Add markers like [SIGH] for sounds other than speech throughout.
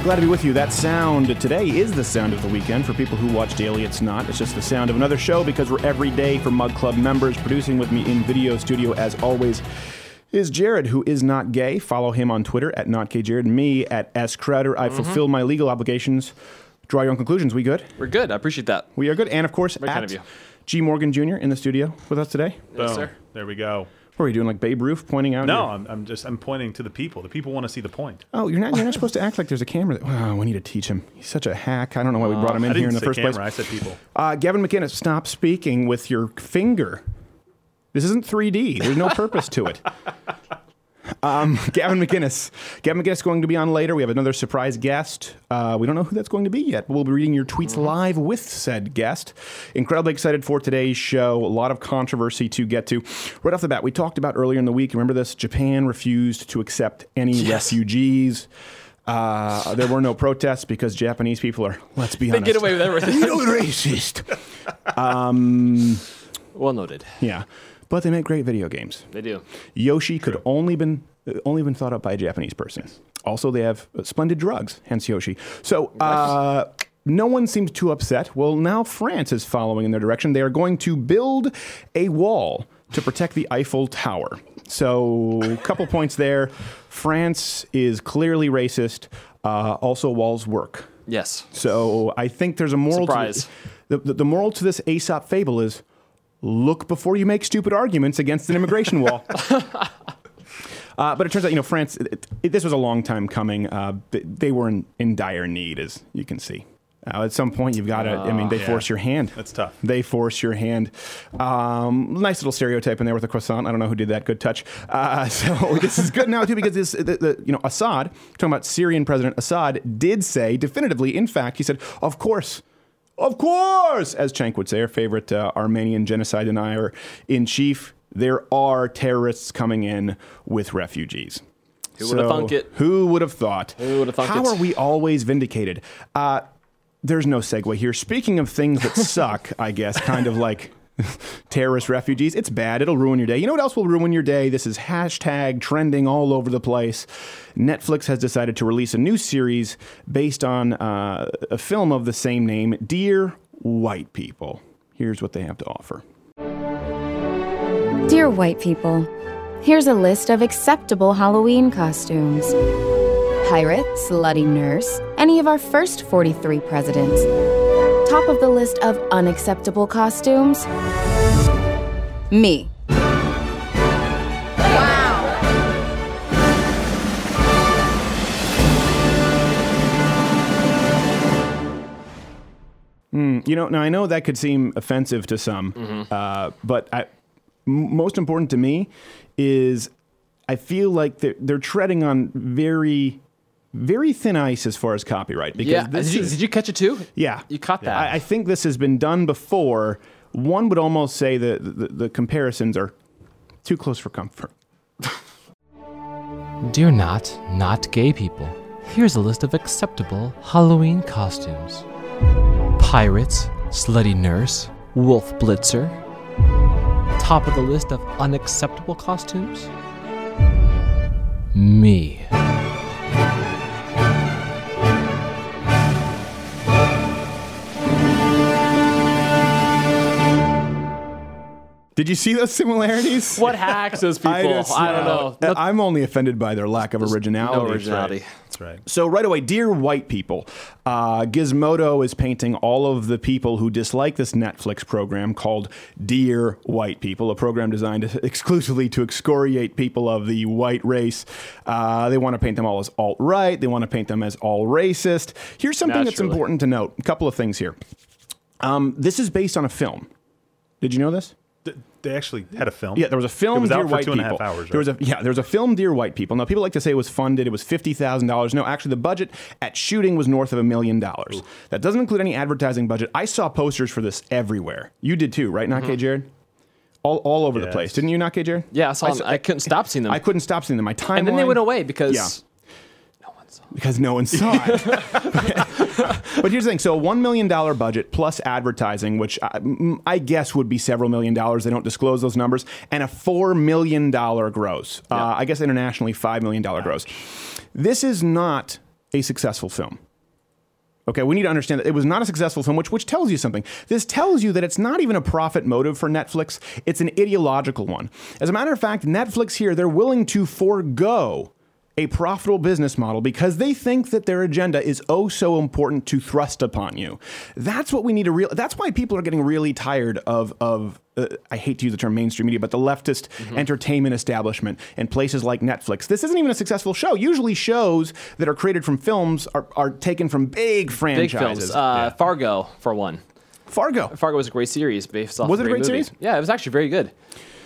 All right, glad to be with you. That sound today is the sound of the weekend. For people who watch daily, it's not. It's just the sound of another show because we're every day for Mug Club members. Producing with me in video studio, as always, is Jared, who is not gay. Follow him on Twitter at notgayjared. Me at S Crowder. I mm-hmm. fulfill my legal obligations. Draw your own conclusions. We good? We're good. I appreciate that. We are good. And of course, Very at kind of you. G Morgan Jr. in the studio with us today. Yes, Boom. sir. There we go. What are you doing, like Babe Ruth, pointing out? No, your- I'm, I'm just I'm pointing to the people. The people want to see the point. Oh, you're not. You're not supposed to act like there's a camera. That, wow, we need to teach him. He's such a hack. I don't know why we brought him in I here in the first camera. place. I said people. Uh, Gavin McInnes, stop speaking with your finger. This isn't 3D. There's no purpose to it. [LAUGHS] Um, [LAUGHS] Gavin McInnes. Gavin McInnes is going to be on later. We have another surprise guest. Uh, we don't know who that's going to be yet, but we'll be reading your tweets live with said guest. Incredibly excited for today's show. A lot of controversy to get to. Right off the bat, we talked about earlier in the week. Remember this? Japan refused to accept any refugees. Uh, there were no protests because Japanese people are, let's be honest. They honest, get away with everything. [LAUGHS] real racist. [LAUGHS] Um, well noted. Yeah, but they make great video games. They do. Yoshi could only been only been thought up by a Japanese person. Also, they have splendid drugs, hence Yoshi. So. Uh, no one seems too upset. Well, now France is following in their direction. They are going to build a wall to protect the Eiffel Tower. So, a couple [LAUGHS] points there. France is clearly racist. Uh, also, walls work. Yes. So I think there's a moral. Surprise. To the, the, the moral to this Aesop fable is look before you make stupid arguments against an immigration wall. [LAUGHS] Uh, but it turns out, you know, France, it, it, this was a long time coming. Uh, they, were in, in dire need, as you can see. Uh, at some point, you've got to, I mean, they Yeah. force your hand. That's tough. They force your hand. Um, nice little stereotype in there with the croissant. I don't know who did that. Good touch. Uh, [LAUGHS] so this is good now too because this, the, the, you know, Assad, talking about Syrian President Assad, did say definitively. In fact, he said, "Of course." Of course, as Cenk would say, our favorite uh, Armenian genocide denier in chief, there are terrorists coming in with refugees. Who would have So, thunk it? Who would have thought? Who would have thunk How it? are we always vindicated? Uh, there's no segue here. Speaking of things that suck, I guess, kind of like [LAUGHS] terrorist refugees, it's bad. It'll ruin your day. You know what else will ruin your day? This is hashtag trending all over the place. Netflix has decided to release a new series based on uh, a film of the same name, Dear White People. Here's what they have to offer. Dear white people, here's a list of acceptable Halloween costumes pirate, slutty nurse, any of our first 43 presidents. Top of the list of unacceptable costumes? Me. Wow. You know, now I know that could seem offensive to some, mm-hmm. uh, but I, m- most important to me is I feel like they're, they're treading on very, very thin ice as far as copyright. Because Yeah. this Did you, is- did you catch it too? yeah, You caught that. I, I think this has been done before. One would almost say that the, the comparisons are too close for comfort. [LAUGHS] Dear not, not gay people, here's a list of acceptable Halloween costumes Pirates, Slutty Nurse, Wolf Blitzer. Top of the list of unacceptable costumes? Me. Did you see those similarities? What hacks those [LAUGHS] people? I, just- don't know. uh, No, I'm only offended by their lack of originality. no originality. That's right. So right away, dear white people, uh, Gizmodo is painting all of the people who dislike this Netflix program called Dear White People, a program designed [LAUGHS] exclusively to excoriate people of the white race. Uh, they want to paint them all as alt right. They want to paint them as all racist. Here's something that's important to note. A couple of things here. Um, this is based on a film. Did you know this? Th- They actually had a film. Yeah, there was a film. It was Dear out for White two and a half People. hours. There was a right? yeah, there was a film, Dear White People. Now people like to say it was funded. It was fifty thousand dollars. No, actually, the budget at shooting was north of a million dollars. That doesn't include any advertising budget. I saw posters for this everywhere. You did too, right? Not K. Mm-hmm. Jared. All, all over the place, didn't you? Not K. Jared. yeah, I saw. I them. saw- I, couldn't stop seeing them. I couldn't stop seeing them. My timeline. and then they went away because Yeah. No one saw. because no one saw it. [LAUGHS] [LAUGHS] but here's the thing: so a one million dollar budget plus advertising, which I, I guess would be several million dollars. They don't disclose those numbers, and a four million dollar gross. Uh, I guess internationally, five million dollar gross. This is not a successful film. Okay, we need to understand that it was not a successful film, which which tells you something. This tells you that it's not even a profit motive for Netflix; it's an ideological one. As a matter of fact, Netflix here they're willing to forego a profitable business model because they think that their agenda is oh so important to thrust upon you. That's what we need to real. That's why people are getting really tired of of. Uh, I hate to use the term mainstream media, but the leftist entertainment establishment and places like Netflix. This isn't even a successful show. Usually, shows that are created from films are, are taken from big Big franchises. films. Uh, Fargo, for one. Fargo. Fargo was a great series based off. Was it a great movie. series? Yeah, it was actually very good.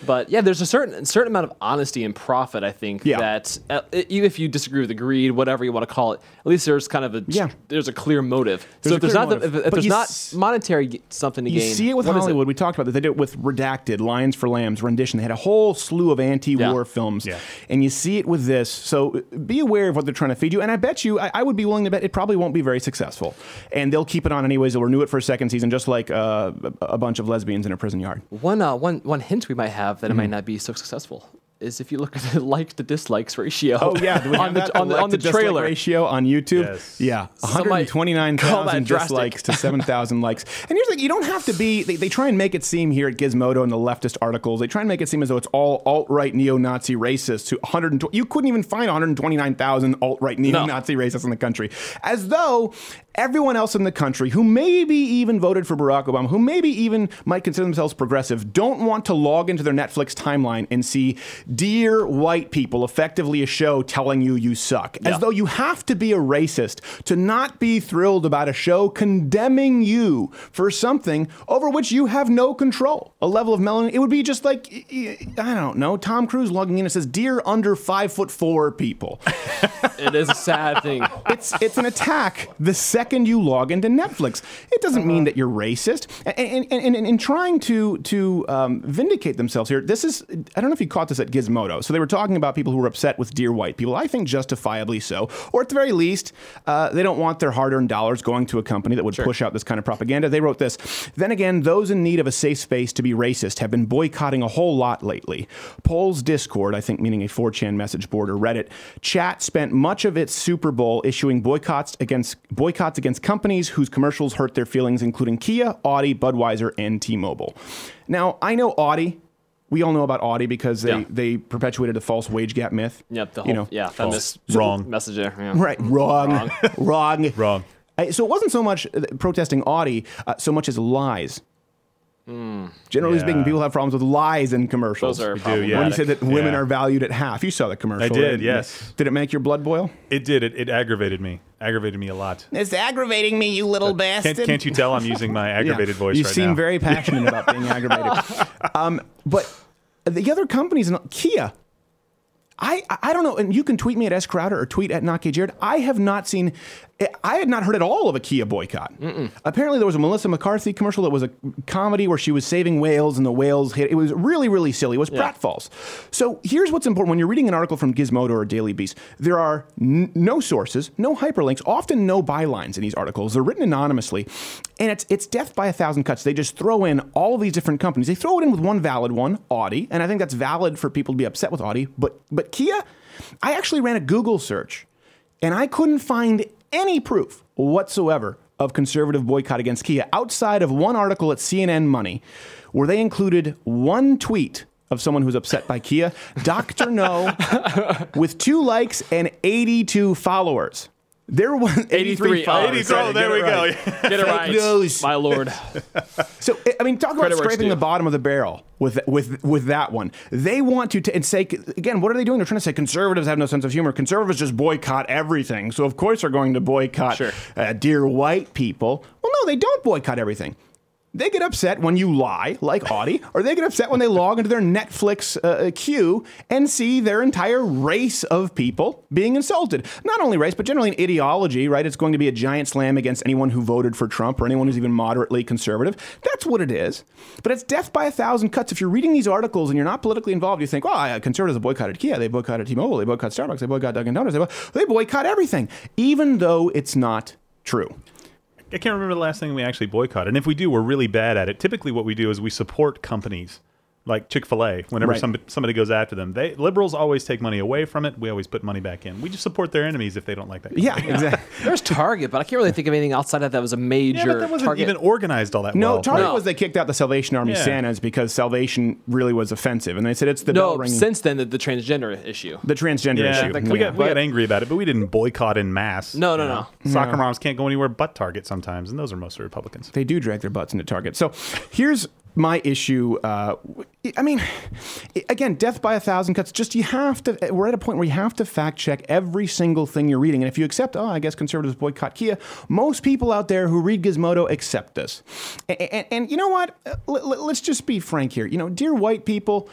But yeah, there's a certain certain amount of honesty and profit. I think Yeah. that uh, even if you disagree with the greed, whatever you want to call it, at least there's kind of a Yeah. there's a clear motive. There's so if there's not the- if, if there's not s- monetary something to You gain, see it with what is Hollywood. We talked about that. They did it with Redacted, Lions for Lambs, Rendition. They had a whole slew of anti-war Yeah. films, Yeah. and you see it with this. So be aware of what they're trying to feed you. And I bet you, I, I would be willing to bet it probably won't be very successful. And they'll keep it on anyways. They'll renew it for a second season, just like uh, a a bunch of lesbians in a prison yard. One, uh, one, one hint we might have that it Mm-hmm. might not be so successful is if you look at the [LAUGHS] like to dislikes ratio. Oh yeah, [LAUGHS] on the that? on the, on the like-to-dislike trailer. ratio on YouTube. Yes. Yeah, Some might call 129,000 that drastic. dislikes to 7,000 [LAUGHS] likes. And here's the thing: you don't have to be. They, they try and make it seem here at Gizmodo and the leftist articles. They try and make it seem as though it's all alt-right neo-Nazi racists. Who 120? You couldn't even find 129,000 alt-right neo-Nazi racists in the country, as though everyone else in the country who maybe even voted for Barack Obama, who maybe even might consider themselves progressive, don't want to log into their Netflix timeline and see dear white people, effectively a show telling you you suck. As though you have to be a racist to not be thrilled about a show condemning you for something over which you have no control. A level of melanin. It would be just like, I don't know, Tom Cruise logging in and says, Dear under five foot four people. [LAUGHS] it is a sad thing. it's it's an attack the second you log into Netflix. It doesn't mean that you're racist. And, and, and, and in trying to to um, vindicate themselves here, this is I don't know if you caught this at Gizmodo. So they were talking about people who were upset with dear white people. I think justifiably so, or at the very least, uh, they don't want their hard-earned dollars going to a company that would push out this kind of propaganda. They wrote this. Then again, those in need of a safe space to be racist have been boycotting a whole lot lately. Polls Discord, I think meaning a 4chan message board or Reddit, chat spent much of its Super Bowl issuing boycotts against boycotts against companies whose commercials hurt their feelings, including Kia, Audi, Budweiser, and T-Mobile. Now, I know Audi. We all know about Audi because they, Yeah. they perpetuated a false wage gap myth. Yep, the whole you know, yeah, feminist Wrong. message there. Yeah. Right, wrong, wrong, [LAUGHS] Wrong. So it wasn't so much uh, protesting Audi, uh, so much as lies. Generally Yeah. speaking, people have problems with lies in commercials. Those are do, yeah. when you said that women Yeah. are valued at half, you saw the commercial. I did, right? yes. Did it make your blood boil? It did. It, it aggravated me. Aggravated me a lot. It's aggravating me, you little bastard. Can't, can't you tell I'm using my [LAUGHS] aggravated voice right now? You right seem now? very [LAUGHS] passionate about being aggravated. [LAUGHS] Um, but the other companies, Kia, I I don't know, and you can tweet me at S Crowder or tweet at notgayjared. I have not seen, I had not heard at all of a Kia boycott. Apparently, there was a Melissa McCarthy commercial that was a comedy where she was saving whales and the whales hit. It was really really silly. It was pratfalls. So here's what's important when you're reading an article from Gizmodo or Daily Beast. There are n- no sources, no hyperlinks, often no bylines in these articles. They're written anonymously, and it's it's death by a thousand cuts. They just throw in all of these different companies. They throw it in with one valid one, Audi, and I think that's valid for people to be upset with Audi. But but Kia, I actually ran a Google search, and I couldn't find any proof whatsoever of conservative boycott against Kia outside of one article at CNN Money, where they included one tweet of someone who's upset by Kia, Dr. No, [LAUGHS] with two likes and 82 followers. There was [LAUGHS] 83, 83, followers. 83, oh, there we go. [LAUGHS] Get it right, news. my lord. [LAUGHS] So I mean, talk about Credit where scraping the bottom of the barrel with with with that one. They want to t- and say again, what are they doing? They're trying to say conservatives have no sense of humor. Conservatives just boycott everything. So of course they're going to boycott Sure. uh, dear white people. Well, no, they don't boycott everything. They get upset when you lie, like Audi, or they get upset when they log into their Netflix uh, queue and see their entire race of people being insulted. Not only race, but generally an ideology, right? It's going to be a giant slam against anyone who voted for Trump or anyone who's even moderately conservative. That's what it is. But it's death by a thousand cuts. If you're reading these articles and you're not politically involved, you think, oh, conservatives have boycotted Kia, they boycotted T-Mobile, they boycotted Starbucks, they boycotted Dunkin' Donuts, they, they boycott everything, even though it's not true. I can't remember the last thing we actually boycotted. And if we do, we're really bad at it. Typically, what we do is we support companies like Chick Fil A. Whenever Right. somebody, somebody goes after them, they liberals always take money away from it. We always put money back in. We just support their enemies if they don't like that. Yeah, exactly. [LAUGHS] There's Target, but I can't really think of anything outside of that was a major Yeah, but that wasn't Target. even organized all that No, well. Target No. was they kicked out the Salvation Army Yeah. Santas because Salvation really was offensive, and they said it's the bell no, ringing, since then the, the transgender issue. the transgender Yeah, issue. we Yeah. got we got angry about it, but we didn't boycott in mass. No, no, you no. know? Soccer moms can't go anywhere but Target sometimes, and those are mostly Republicans. They do drag their butts into Target. So here's my issue. Uh, I mean, [SIGHS] again, death by a thousand cuts. Just you have to. We're at a point where you have to fact check every single thing you're reading. And if you accept, oh, I guess conservatives boycott Kia. Most people out there who read Gizmodo accept this. And, and, and you know what? Uh, Let, let- let's just be frank here. You know, dear white people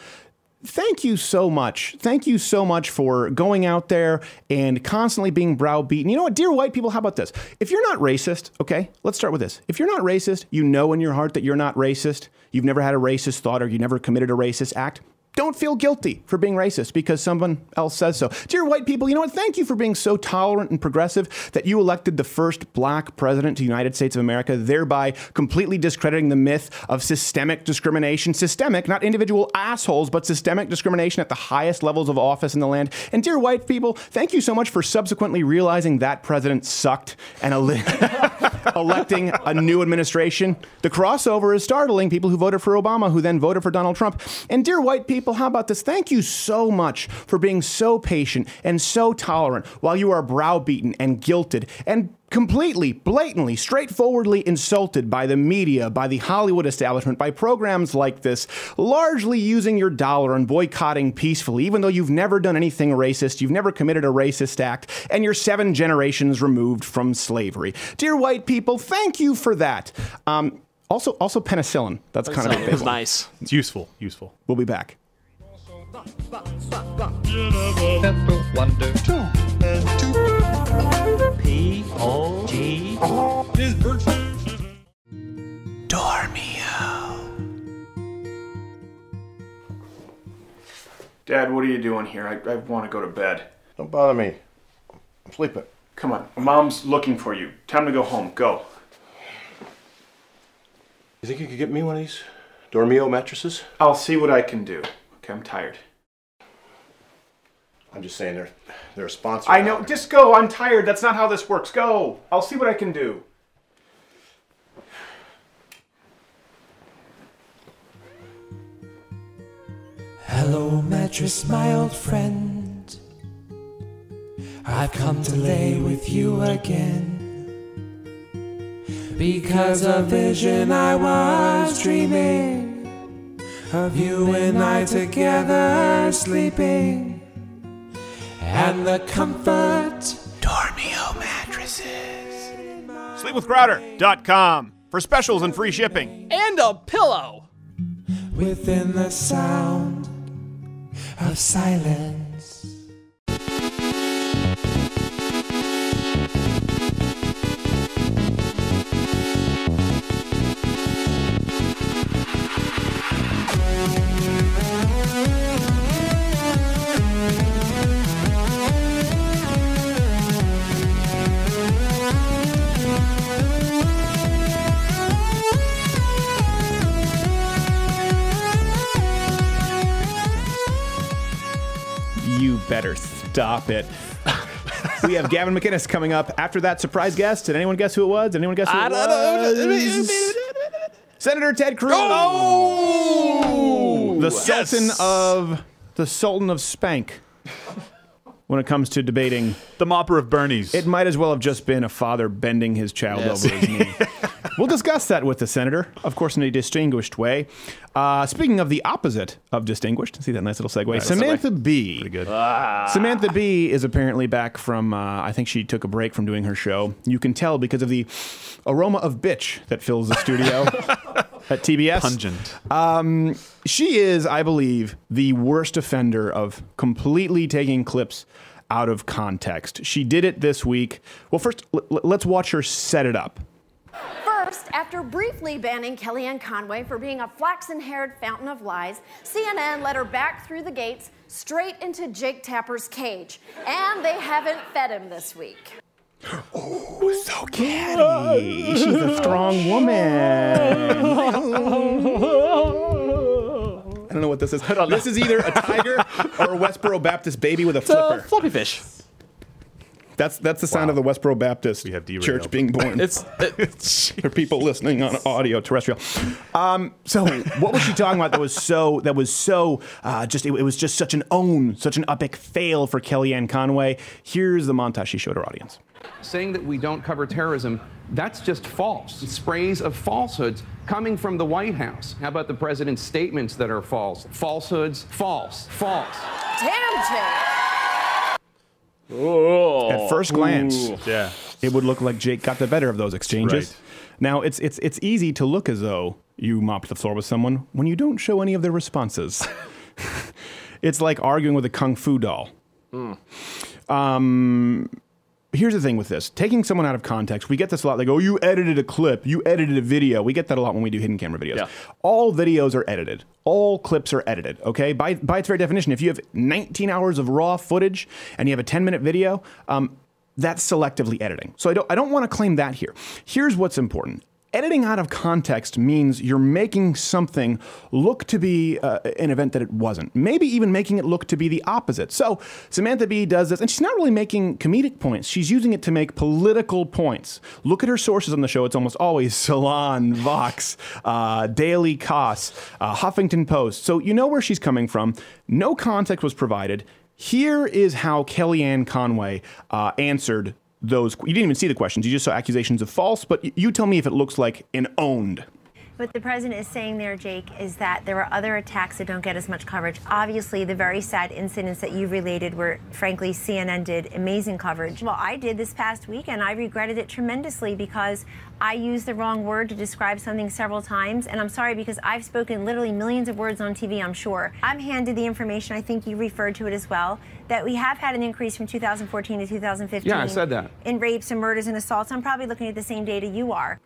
thank you so much. Thank you so much for going out there and constantly being browbeaten. You know what, dear white people, how about this? If you're not racist, okay, let's start with this. If you're not racist, you know in your heart that you're not racist, you've never had a racist thought or you never committed a racist act. Don't feel guilty for being racist because someone else says so. Dear white people, you know what? Thank you for being so tolerant and progressive that you elected the first black president to the United States of America, thereby completely discrediting the myth of systemic discrimination. Systemic, not individual assholes, but systemic discrimination at the highest levels of office in the land. And dear white people, thank you so much for subsequently realizing that president sucked and ele- [LAUGHS] electing a new administration. The crossover is startling. People who voted for Obama, who then voted for Donald Trump. And dear white people, how about this? Thank you so much for being so patient and so tolerant while you are browbeaten and guilted and completely, blatantly, straightforwardly insulted by the media, by the Hollywood establishment, by programs like this, largely using your dollar and boycotting peacefully, even though you've never done anything racist, you've never committed a racist act, and you're seven generations removed from slavery. Dear white people, thank you for that. Um, also, also penicillin. That's kind of a it big one. nice. It's useful, useful. We'll be back. Pepper Wonder. And two. P O G. Dad, what are you doing here? I, I want to go to bed. Don't bother me. I'm sleeping. Come on. Mom's looking for you. Time to go home. Go. You think you could get me one of these Dormio mattresses? I'll see what I can do. Okay, I'm tired. I'm just saying they're they're a sponsor. I know. Just go. I'm tired. That's not how this works. Go. I'll see what I can do. Hello, mattress, my old friend. I've come to lay with you again. Because a vision I was dreaming of you and I together sleeping. And the comfort. Dormio mattresses. Sleepwithcrowder.com for specials and free shipping. And a pillow. within the sound of silence. Better stop it. [LAUGHS] we have Gavin McInnes coming up after that surprise guest. Did anyone guess who it was? Did anyone guess who it was? Senator Ted Cruz. Oh! The Sultan of the Sultan of Spank. When it comes to debating, The Mopper of Bernie's. it might as well have just been a father bending his child Yes. over his knee. [LAUGHS] we'll discuss that with the senator, of course, in a distinguished way. Uh, speaking of the opposite of distinguished, see that nice little segue. Samantha Bee. Pretty good. Samantha Bee is apparently back from, uh, I think she took a break from doing her show. You can tell because of the aroma of bitch that fills the studio [LAUGHS] at TBS. Pungent. Um, she is, I believe, the worst offender of completely taking clips out of context. She did it this week. Well, first, l- l- let's watch her set it up. First, after briefly banning Kellyanne Conway for being a flaxen haired fountain of lies, CNN let her back through the gates straight into Jake Tapper's cage. And they haven't fed him this week. Oh, so catty. She's a strong woman. I don't know what this is. [LAUGHS] This is either a tiger or a Westboro Baptist baby with a It's a flipper. floppy fish. That's that's the sound of the Westboro Baptist have derailed. Church being born. It's, it's [LAUGHS] for people listening on audio terrestrial. Um, so what was she talking about that was so that was so uh, just it, it was just such an own, such an epic fail for Kellyanne Conway. Here's the montage she showed her audience. Saying that we don't cover terrorism, that's just false. Sprays of falsehoods coming from the White House. How about the president's statements that are false? Falsehoods, false, false. Damn, Jake. At first glance, Yeah. it would look like Jake got the better of those exchanges. Right. Now it's it's it's easy to look as though you mopped the floor with someone when you don't show any of their responses. [LAUGHS] it's like arguing with a kung fu doll. Um, here's the thing with this. Taking someone out of context we get this a lot. They go you edited a clip. You edited a video. We get that a lot when we do hidden camera videos. Yeah. all videos are edited. All clips are edited okay? By, by its very definition if you have 19 hours of raw footage and you have a 10 minute video um, that's selectively editing. So i don't, I don't want to claim that here. Here's what's important Editing out of context means you're making something look to be uh, an event that it wasn't. Maybe even making it look to be the opposite. So Samantha Bee does this, and she's not really making comedic points. She's using it to make political points. Look at her sources on the show. It's almost always [LAUGHS] Salon, Vox, uh, Daily Kos, uh, Huffington Post. So you know where she's coming from. No context was provided. Here is how Kellyanne Conway uh, answered those. You didn't even see the questions. You just saw accusations of false. But you tell me if it looks like an owned. What the president is saying there, Jake, is that there are other attacks that don't get as much coverage. Obviously, the very sad incidents that you related were, frankly, CNN did amazing coverage. Well, I did this past weekend. I regretted it tremendously because I used the wrong word to describe something several times. And I'm sorry because I've spoken literally millions of words on TV, I'm sure. I'm handed the information, I think you referred to it as well, that we have had an increase from 2014 to 2015 Yeah, I said that. in rapes and murders and assaults. I'm probably looking at the same data you are.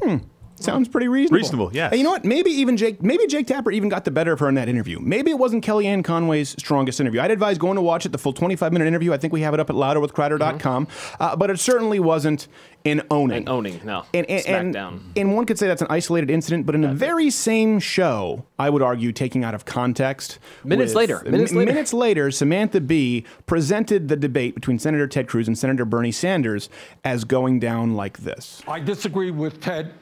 Hmm. Sounds pretty reasonable. Reasonable, yes. And you know what? Maybe even Jake, maybe Jake Tapper even got the better of her in that interview. Maybe it wasn't Kellyanne Conway's strongest interview. I'd advise going to watch it, the full 25 minute interview. I think we have it up at louderwithcrowder.com. Uh, but it certainly wasn't an owning. An owning, no. And, and, and, Smackdown. and one could say that's an isolated incident, but in the very same show, I would argue, taking out of context. Minutes later, minutes m- later. Minutes later, Samantha Bee presented the debate between Senator Ted Cruz and Senator Bernie Sanders as going down like this. I disagree with Ted,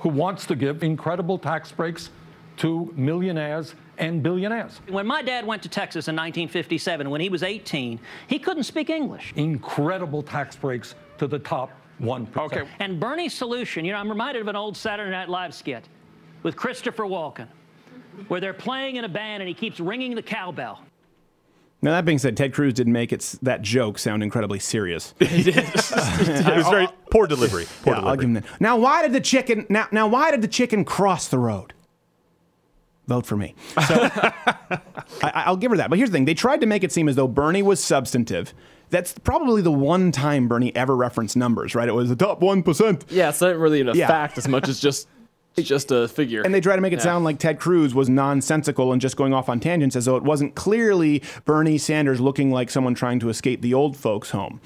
who wants to give incredible tax breaks to millionaires and billionaires. When my dad went to Texas in 1957, when he was 18, he couldn't speak English. Incredible tax breaks to the top 1%. Okay. And Bernie's solution, you know, I'm reminded of an old Saturday Night Live skit with Christopher Walken, where they're playing in a band and he keeps ringing the cowbell. Now that being said, Ted Cruz did make it that joke sound incredibly serious. [LAUGHS] [LAUGHS] He did. it was very poor delivery. Poor Yeah, delivery. I'll give him that. Now, why did the chicken? Now, now, why did the chicken cross the road? Vote for me. So, [LAUGHS] I, I'll give her that. But here's the thing: they tried to make it seem as though Bernie was substantive. That's probably the one time Bernie ever referenced numbers, right? It was the top one percent. Yeah, it's not really a Yeah. fact as much as just it's just a figure. And they try to make it Yeah. sound like Ted Cruz was nonsensical and just going off on tangents as though it wasn't clearly Bernie Sanders looking like someone trying to escape the old folks' home.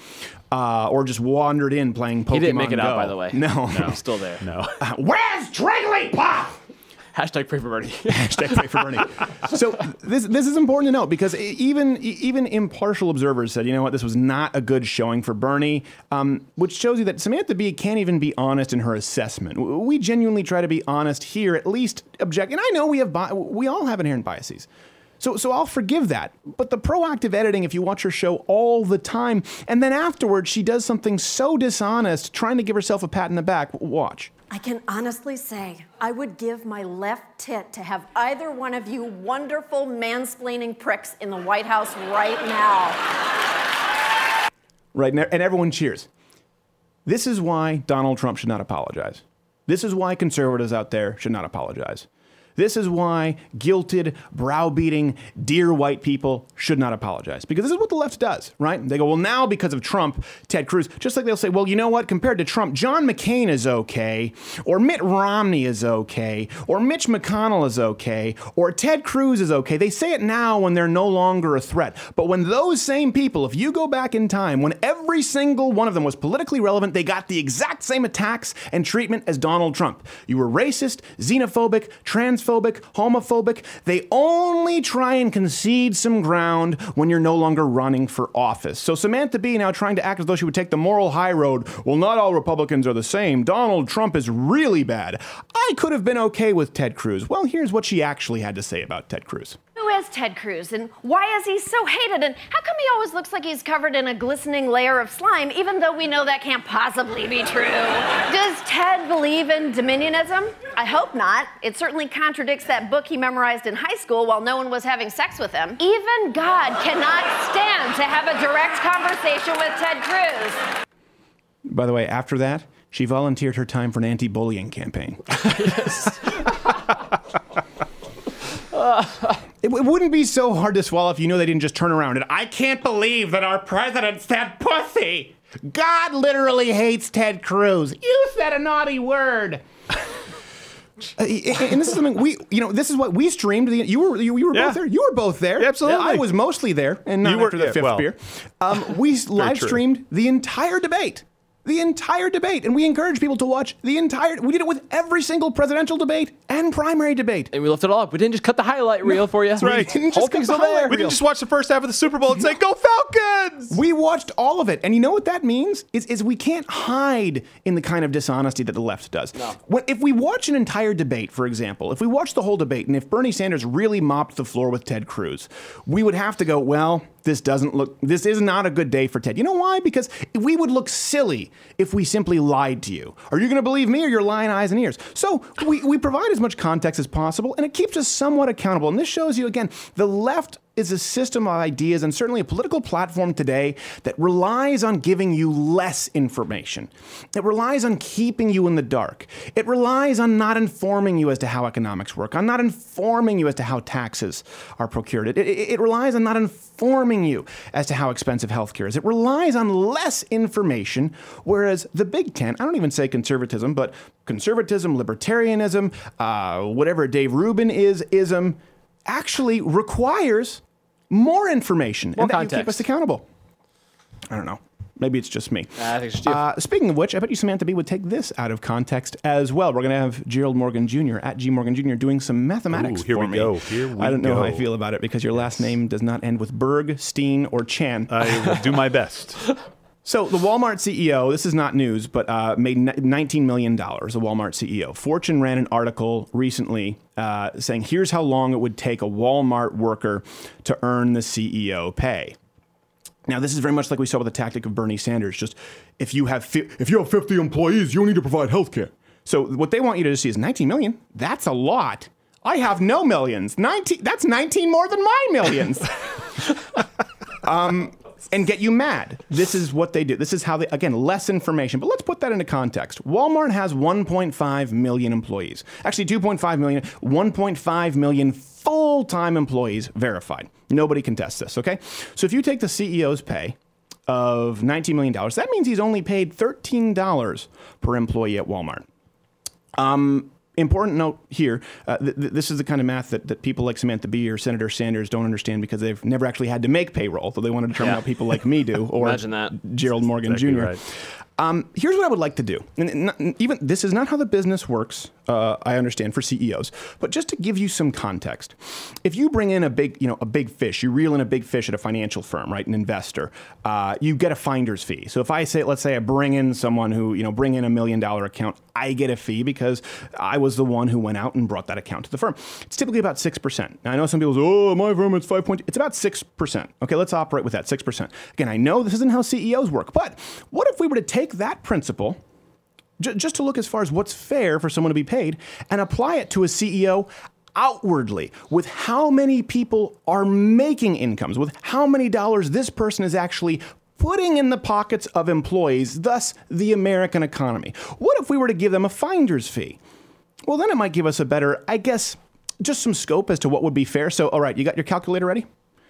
Uh, or just wandered in playing Pokemon He didn't make it Go. out, by the way. No. no, he's still there. No. [LAUGHS] Where's Jigglypuff? Hashtag pray for Bernie. [LAUGHS] Hashtag pray for Bernie. So this this is important to note because even even impartial observers said, you know what, this was not a good showing for Bernie, um, which shows you that Samantha Bee can't even be honest in her assessment. We genuinely try to be honest here, at least object. And I know we have bi- we all have inherent biases. So, so I'll forgive that. But the proactive editing, if you watch her show all the time, and then afterwards she does something so dishonest, trying to give herself a pat in the back, watch. I can honestly say I would give my left tit to have either one of you wonderful mansplaining pricks in the White House right now. right? And and everyone cheers. This is why Donald Trump should not apologize. This is why conservatives out there should not apologize. This is why guilted, browbeating, dear white people should not apologize. Because this is what the left does, right? They go, well, now because of Trump, Ted Cruz, just like they'll say, well, you know what? Compared to Trump, John McCain is okay, or Mitt Romney is okay, or Mitch McConnell is okay, or Ted Cruz is okay. They say it now when they're no longer a threat. But when those same people, if you go back in time, when every single one of them was politically relevant, they got the exact same attacks and treatment as Donald Trump. You were racist, xenophobic, transphobic, transphobic, homophobic. They only try and concede some ground when you're no longer running for office. So Samantha Bee now trying to act as though she would take the moral high road. Well, not all Republicans are the same. Donald Trump is really bad. I could have been okay with Ted Cruz. Well, here's what she actually had to say about Ted Cruz. Who is Ted Cruz and why is he so hated? And how come he always looks like he's covered in a glistening layer of slime, even though we know that can't possibly be true? Does Ted believe in dominionism? I hope not. It certainly contradicts that book he memorized in high school while no one was having sex with him. Even God cannot stand to have a direct conversation with Ted Cruz. By the way, after that, she volunteered her time for an anti bullying campaign. It, [LAUGHS] [LAUGHS] [LAUGHS] it wouldn't be so hard to swallow if you know they didn't just turn around and I can't believe that our president said pussy. God literally hates Ted Cruz. You said a naughty word. [LAUGHS] Uh, and this is something we, you know, this is what we streamed. The, you were, you, you were Yeah. both there. You were both there. Absolutely. I was mostly there, and not You were- after the yeah, fifth well, beer. Um, we [LAUGHS] live true. streamed the entire debate. The entire debate, and we encourage people to watch the entire. We did it with every single presidential debate and primary debate. And we left it all up. We didn't just cut the highlight reel for you. That's right. didn't just cut the still there. highlight We didn't just watch the first half of the Super Bowl and say, "Go Falcons!" We watched all of it, and you know what that means? Is, is we can't hide in the kind of dishonesty that the left does. When, if we watch an entire debate, for example, if we watch the whole debate, and if Bernie Sanders really mopped the floor with Ted Cruz, we would have to go, well, this doesn't look, this is not a good day for Ted. You know why? Because we would look silly if we simply lied to you. Are you going to believe me or your lying eyes and ears? So we, we provide as much context as possible, and it keeps us somewhat accountable. And this shows you, again, the left is a system of ideas and certainly a political platform today that relies on giving you less information. It relies on keeping you in the dark. It relies on not informing you as to how economics work, on not informing you as to how taxes are procured. It, it, it relies on not informing you as to how expensive healthcare is. It relies on less information, whereas the Big Ten, I don't even say conservatism, but conservatism, libertarianism, uh, whatever Dave Rubin is, ism, actually requires more information More and that you keep context. us accountable. I don't know. Maybe it's just me. I think it's you. Uh, speaking of which, I bet you Samantha Bee would take this out of context as well. We're going to have Gerald Morgan Jr. at G Morgan Jr. doing some mathematics Ooh, here for we me. go. Here we I don't know how I feel about it because your last name does not end with Berg, Steen, or Chan. I will do my [LAUGHS] best. So the Walmart CEO, this is not news, but uh, made $19 million, the Walmart CEO. Fortune ran an article recently uh, saying, here's how long it would take a Walmart worker to earn the CEO pay. Now, this is very much like we saw with the tactic of Bernie Sanders. Just if you have fi- if you have 50 employees, you need to provide health care. So what they want you to see is 19 million. That's a lot. I have no millions. 19. That's 19 more than my millions. [LAUGHS] um, and get you mad. This is what they do. This is how they again less information. But let's put that into context. Walmart has 1.5 million employees. Actually, 2.5 million. 1.5 million full-time employees verified. Nobody contests this. Okay. So if you take the CEO's pay of 19 million dollars, that means he's only paid 13 dollars per employee at Walmart. Um, important note here uh, th- th- this is the kind of math that, that people like Samantha Bee or Senator Sanders don't understand because they've never actually had to make payroll, though they want to determine Yeah. how people like me do, [LAUGHS] or Imagine that. Gerald Morgan Exactly Jr. right. Um, here's what I would like to do. And and not, even this is not how the business works. Uh, I understand for CEOs, but just to give you some context, if you bring in a big, you know, a big fish, you reel in a big fish at a financial firm, right, an investor, uh, you get a finder's fee. So if I say, let's say, I bring in someone who, you know, bring in a million dollar account, I get a fee because I was the one who went out and brought that account to the firm. It's typically about six percent. Now I know some people say, oh, my firm it's five point. It's about six percent. Okay, let's operate with that six percent. Again, I know this isn't how CEOs work, but what if we were to take that principle? Ju- just to look as far as what's fair for someone to be paid and apply it to a CEO outwardly with how many people are making incomes, with how many dollars this person is actually putting in the pockets of employees, thus the American economy. What if we were to give them a finder's fee? Well, then it might give us a better, I guess, just some scope as to what would be fair. So, all right, you got your calculator ready?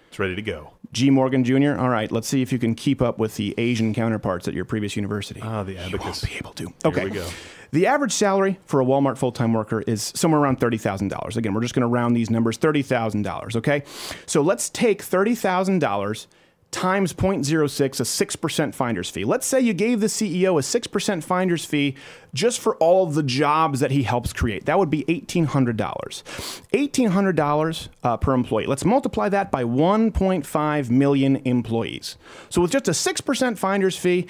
It's ready to go. G. Morgan Jr. All right, let's see if you can keep up with the Asian counterparts at your previous university. Ah, the abacus. be able to. Here Okay. we go. The average salary for a Walmart full time worker is somewhere around $30,000. Again, we're just going to round these numbers $30,000, okay? So let's take $30,000 times 0.06, a 6% finder's fee. Let's say you gave the CEO a 6% finder's fee just for all of the jobs that he helps create. That would be $1,800. $1,800 uh, per employee. Let's multiply that by 1.5 million employees. So with just a 6% finder's fee,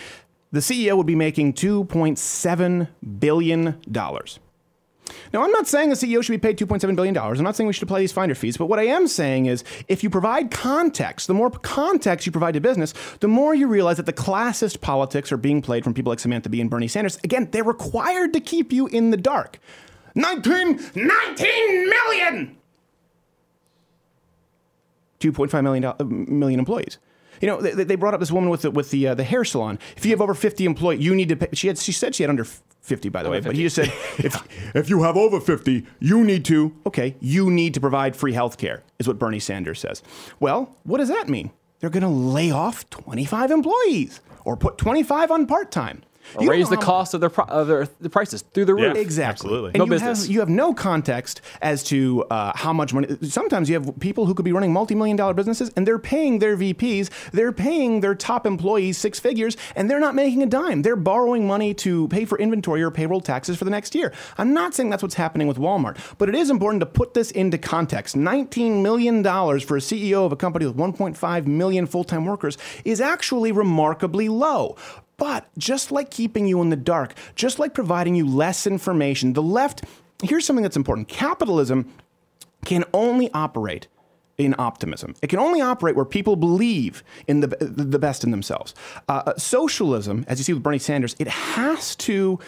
the CEO would be making $2.7 billion. Now, I'm not saying the CEO should be paid $2.7 billion. I'm not saying we should apply these finder fees. But what I am saying is if you provide context, the more context you provide to business, the more you realize that the classist politics are being played from people like Samantha Bee and Bernie Sanders. Again, they're required to keep you in the dark. 19, 19 million! 2.5 million, uh, million employees. You know, they, they brought up this woman with the, with the, uh, the hair salon. If you have over 50 employees, you need to pay. She, had, she said she had under 50, by the way, but he just said, [LAUGHS] if, if you have over 50, you need to, okay, you need to provide free health care, is what Bernie Sanders says. Well, what does that mean? They're going to lay off 25 employees or put 25 on part time. Or raise the cost of their, pro- of their the prices through the roof. Exactly. And No you business. Have, you have no context as to uh, how much money. Sometimes you have people who could be running multi-million dollar businesses, and they're paying their VPs, they're paying their top employees six figures, and they're not making a dime. They're borrowing money to pay for inventory or payroll taxes for the next year. I'm not saying that's what's happening with Walmart, but it is important to put this into context. $19 million for a CEO of a company with 1.5 million full-time workers is actually remarkably low. But just like keeping you in the dark, just like providing you less information, the left, here's something that's important capitalism can only operate in optimism. It can only operate where people believe in the, the best in themselves. Uh, socialism, as you see with Bernie Sanders, it has to,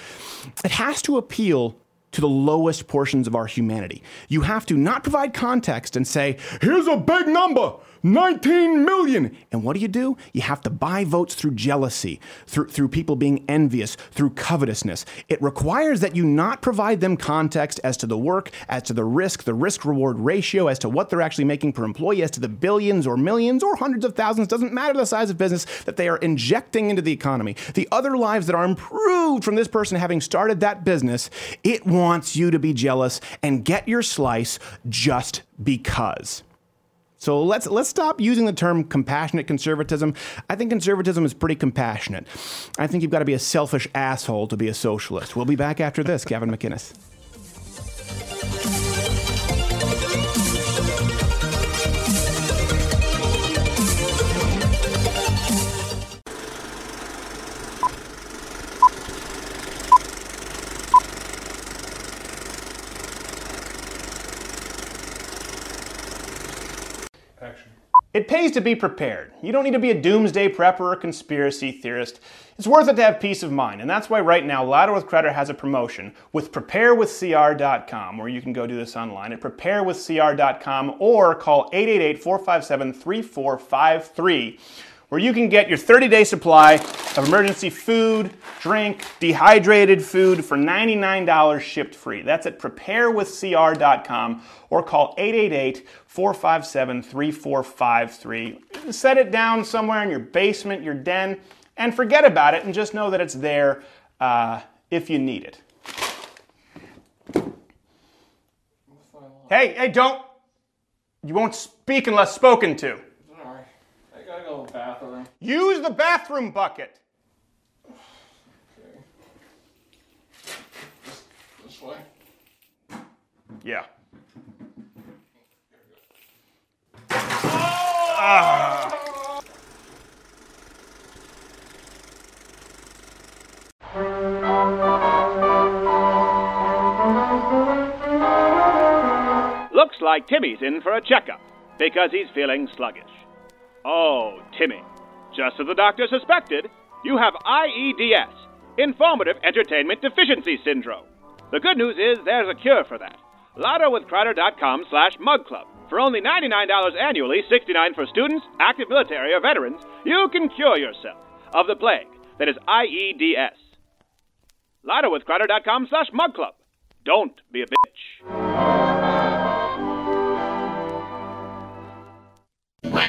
it has to appeal to the lowest portions of our humanity. You have to not provide context and say, here's a big number. 19 million. And what do you do? You have to buy votes through jealousy, through, through people being envious, through covetousness. It requires that you not provide them context as to the work, as to the risk, the risk reward ratio, as to what they're actually making per employee, as to the billions or millions or hundreds of thousands, doesn't matter the size of business that they are injecting into the economy. The other lives that are improved from this person having started that business, it wants you to be jealous and get your slice just because. So let's let's stop using the term compassionate conservatism. I think conservatism is pretty compassionate. I think you've got to be a selfish asshole to be a socialist. We'll be back after this, Gavin McInnes. It pays to be prepared. You don't need to be a doomsday prepper or conspiracy theorist. It's worth it to have peace of mind, and that's why right now Louder with Crowder has a promotion with preparewithcr.com, where you can go do this online at preparewithcr.com or call 888-457-3453 where you can get your 30-day supply of emergency food, drink, dehydrated food for $99 shipped free. That's at preparewithcr.com or call 888-457-3453. Set it down somewhere in your basement, your den, and forget about it and just know that it's there uh, if you need it. Hey, hey, don't. You won't speak unless spoken to. Sorry. I gotta go to the bathroom. Use the bathroom bucket. This way. Yeah. Ah. Looks like Timmy's in for a checkup because he's feeling sluggish. Oh, Timmy, just as the doctor suspected, you have IEDS, Informative Entertainment Deficiency Syndrome. The good news is there's a cure for that. LouderWithCrowder.com slash Mug Club. For only $99 annually, $69 for students, active military, or veterans, you can cure yourself of the plague that is IEDS. LouderWithCrowder.com slash Mug Club. Don't be a bitch.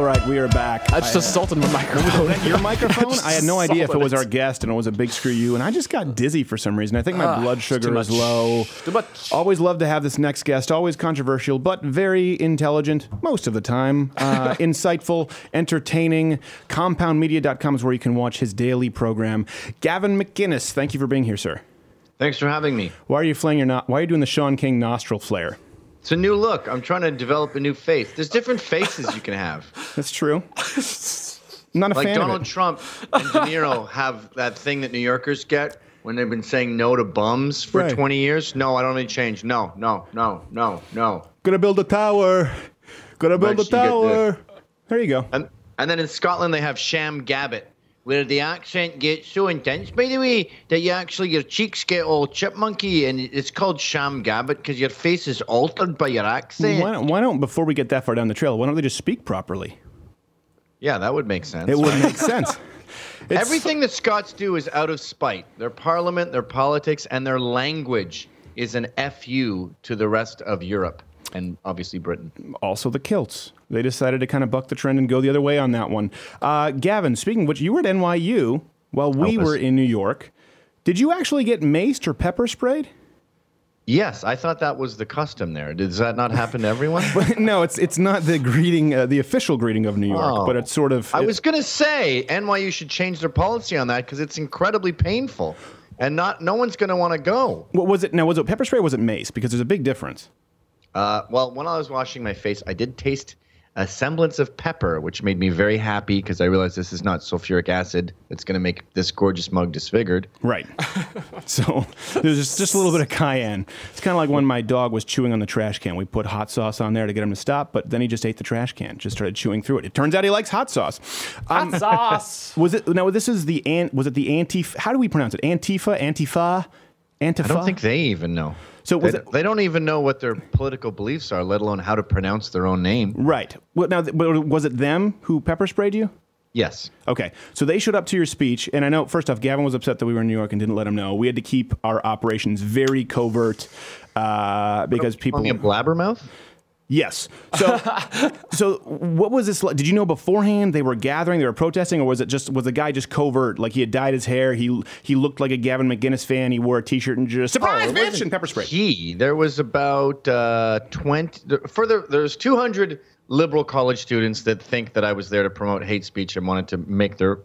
All right, we are back. I just assaulted my microphone. Your [LAUGHS] microphone? I had no idea if it was our guest and it was a big screw you. And I just got dizzy for some reason. I think my Ah, blood sugar too is low. Too much. Always love to have this next guest. Always controversial, but very intelligent most of the time. Uh, [LAUGHS] insightful, entertaining. Compoundmedia.com is where you can watch his daily program. Gavin McInnes, thank you for being here, sir. Thanks for having me. Why are you flaying your no- Why are you doing the Shaun King nostril flare? It's a new look. I'm trying to develop a new face. There's different faces you can have. [LAUGHS] That's true. [LAUGHS] Not a like fan Donald of it. Trump and De Niro have that thing that New Yorkers get when they've been saying no to bums for Right. 20 years. No, I don't need change. No, no, no, no, no. Gonna build a tower. Gonna build Right, a you tower. There you go. And and then in Scotland they have Sham Gabbit, where the accent gets so intense, by the way, that you actually your cheeks get all chipmunky, and it's called Sham Gabbit because your face is altered by your accent. Why don't, why don't, before we get that far down the trail, why don't they just speak properly? Yeah, that would make sense. It would make sense. It's- [LAUGHS] Everything that Scots do is out of spite. Their parliament, their politics, and their language is an fu to the rest of Europe and obviously Britain. Also, the kilts. They decided to kind of buck the trend and go the other way on that one. Uh, Gavin, speaking of which, you were at NYU while we were in New York. Did you actually get maced or pepper sprayed? Yes, I thought that was the custom there. Does that not happen to everyone? [LAUGHS] no, it's it's not the greeting, uh, the official greeting of New York, Oh. but it's sort of. I was going to say NYU should change their policy on that because it's incredibly painful, and not no one's going to want to go. What was it? Now, was it pepper spray or was it mace? Because there's a big difference. Uh, well, when I was washing my face, I did taste a semblance of pepper, which made me very happy because I realized this is not sulfuric acid that's going to make this gorgeous mug disfigured. Right. [LAUGHS] so there's just, just a little bit of cayenne. It's kind of like when my dog was chewing on the trash can. We put hot sauce on there to get him to stop, but then he just ate the trash can, just started chewing through it. It turns out he likes hot sauce. Um, Hot sauce. [LAUGHS] Was it? No, this is the an, was it the antif? How do we pronounce it? Antifa, Antifa, Antifa. I don't think they even know. So they, it- they don't even know what their political beliefs are, let alone how to pronounce their own name. Right. Well, now, was it them who pepper sprayed you? Yes. Okay. So they showed up to your speech, and I know first off, Gavin was upset that we were in New York and didn't let him know. We had to keep our operations very covert uh, because people. me a blabbermouth. Yes. So, [LAUGHS] so what was this like? Did you know beforehand they were gathering, they were protesting, or was it just was the guy just covert? Like he had dyed his hair, he he looked like a Gavin McInnes fan, he wore a T-shirt and just surprise, Oh, bitch, wasn't and pepper spray. He there was about uh, twenty. there- Further, there's 200 liberal college students that think that I was there to promote hate speech and wanted to make their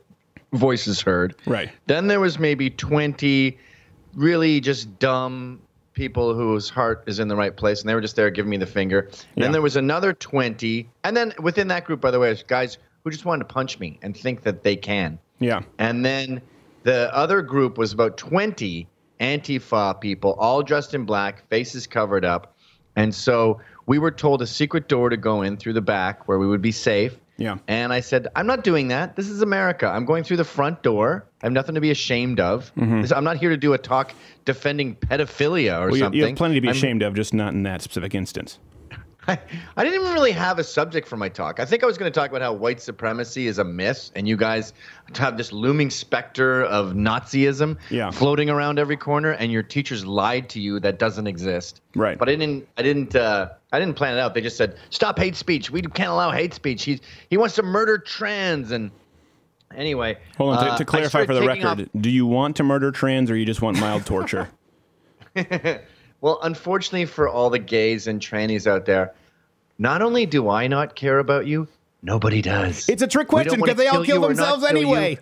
voices heard. Right. Then there was maybe 20 really just dumb people whose heart is in the right place, and they were just there giving me the finger. and Then there was another 20, and then within that group, by the way, guys who just wanted to punch me and think that they can. Yeah. And then the other group was about 20 Antifa people, all dressed in black, faces covered up. And so we were told a secret door to go in through the back where we would be safe. Yeah. And I said, I'm not doing that. This is America. I'm going through the front door. I have nothing to be ashamed of. Mm-hmm. This- I'm not here to do a talk defending pedophilia or Well, you, something. you have plenty to be I'm- ashamed of, just not in that specific instance. [LAUGHS] I didn't even really have a subject for my talk. I think I was going to talk about how white supremacy is a myth, and you guys have this looming specter of Nazism Yeah. floating around every corner, and your teachers lied to you that doesn't exist. Right. But I didn't. I didn't. Uh, I didn't plan it out. They just said, "Stop hate speech. We can't allow hate speech. He's he wants to murder trans." And anyway, Hold on, to, uh, to clarify for the record, do you want to murder trans or you just want mild torture? [LAUGHS] Well, unfortunately for all the gays and trannies out there, not only do I not care about you, nobody does. It's a trick question because they all kill you themselves kill you. anyway.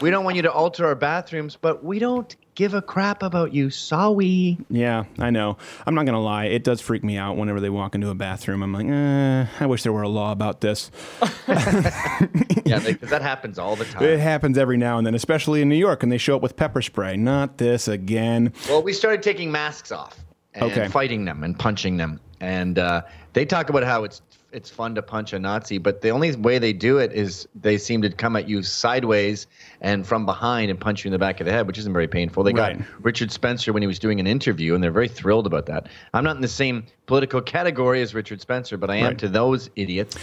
We don't want you to alter our bathrooms, but we don't give a crap about you. Sorry. Yeah, I know. I'm not gonna lie; it does freak me out whenever they walk into a bathroom. I'm like, eh, I wish there were a law about this. [LAUGHS] yeah, because that happens all the time. It happens every now and then, especially in New York, and they show up with pepper spray. Not this again. Well, we started taking masks off and Okay. fighting them and punching them, and uh, they talk about how it's it's fun to punch a Nazi, but the only way they do it is they seem to come at you sideways and from behind and punch you in the back of the head, which isn't very painful. They got Richard Spencer when he was doing an interview, and they're very thrilled about that. I'm not in the same political category as Richard Spencer, but I am Right. to those idiots.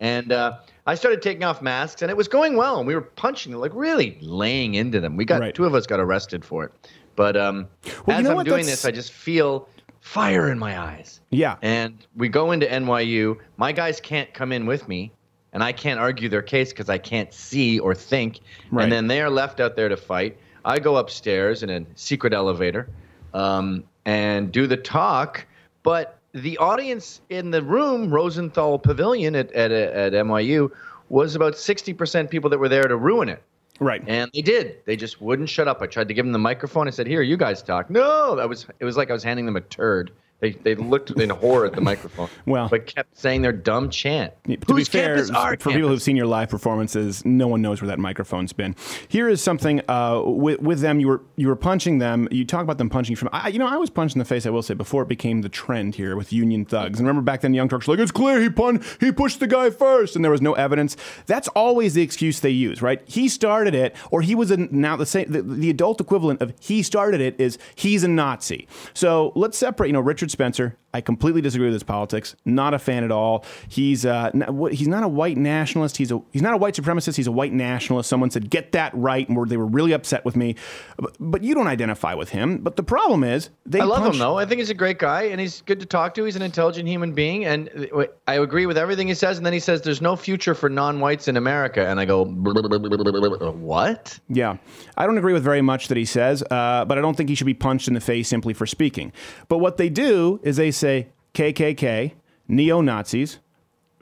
And uh, I started taking off masks, and it was going well, and we were punching, like really laying into them. We got two of us got arrested for it, but um, Well, you as know I'm what? doing That's- this, I just feel fire in my eyes. Yeah. And we go into NYU. My guys can't come in with me. and I can't argue their case because I can't see or think. Right. And then they are left out there to fight. I go upstairs in a secret elevator um, and do the talk, but the audience in the room, Rosenthal Pavilion at, at, at NYU, was about 60% people that were there to ruin it. Right. And they did. They just wouldn't shut up. I tried to give them the microphone. I said, "Here, you guys talk." No, that was. It was like I was handing them a turd. They, they looked in horror at the [LAUGHS] microphone. Well, but kept saying their dumb chant. To be Whose fair, campus? Our for people who've seen your live performances, no one knows where that microphone's been. Here is something uh, with, with them. You were you were punching them. You talk about them punching you from. I, you know, I was punched in the face. I will say before it became the trend here with Union thugs. And remember back then, Young Turks were like it's clear he pun he pushed the guy first, and there was no evidence. That's always the excuse they use, right? He started it, or he was a, now the same. The, the adult equivalent of he started it is he's a Nazi. So let's separate. You know, Richard Spencer. I completely disagree with his politics. Not a fan at all. He's uh, n- he's not a white nationalist. He's a he's not a white supremacist. He's a white nationalist. Someone said get that right, and they were really upset with me. But, but you don't identify with him. But the problem is they. I love punch- him though. I think he's a great guy and he's good to talk to. He's an intelligent human being, and I agree with everything he says. And then he says, "There's no future for non-whites in America," and I go, "What?" Yeah, I don't agree with very much that he says, uh, but I don't think he should be punched in the face simply for speaking. But what they do is they say KKK, neo Nazis,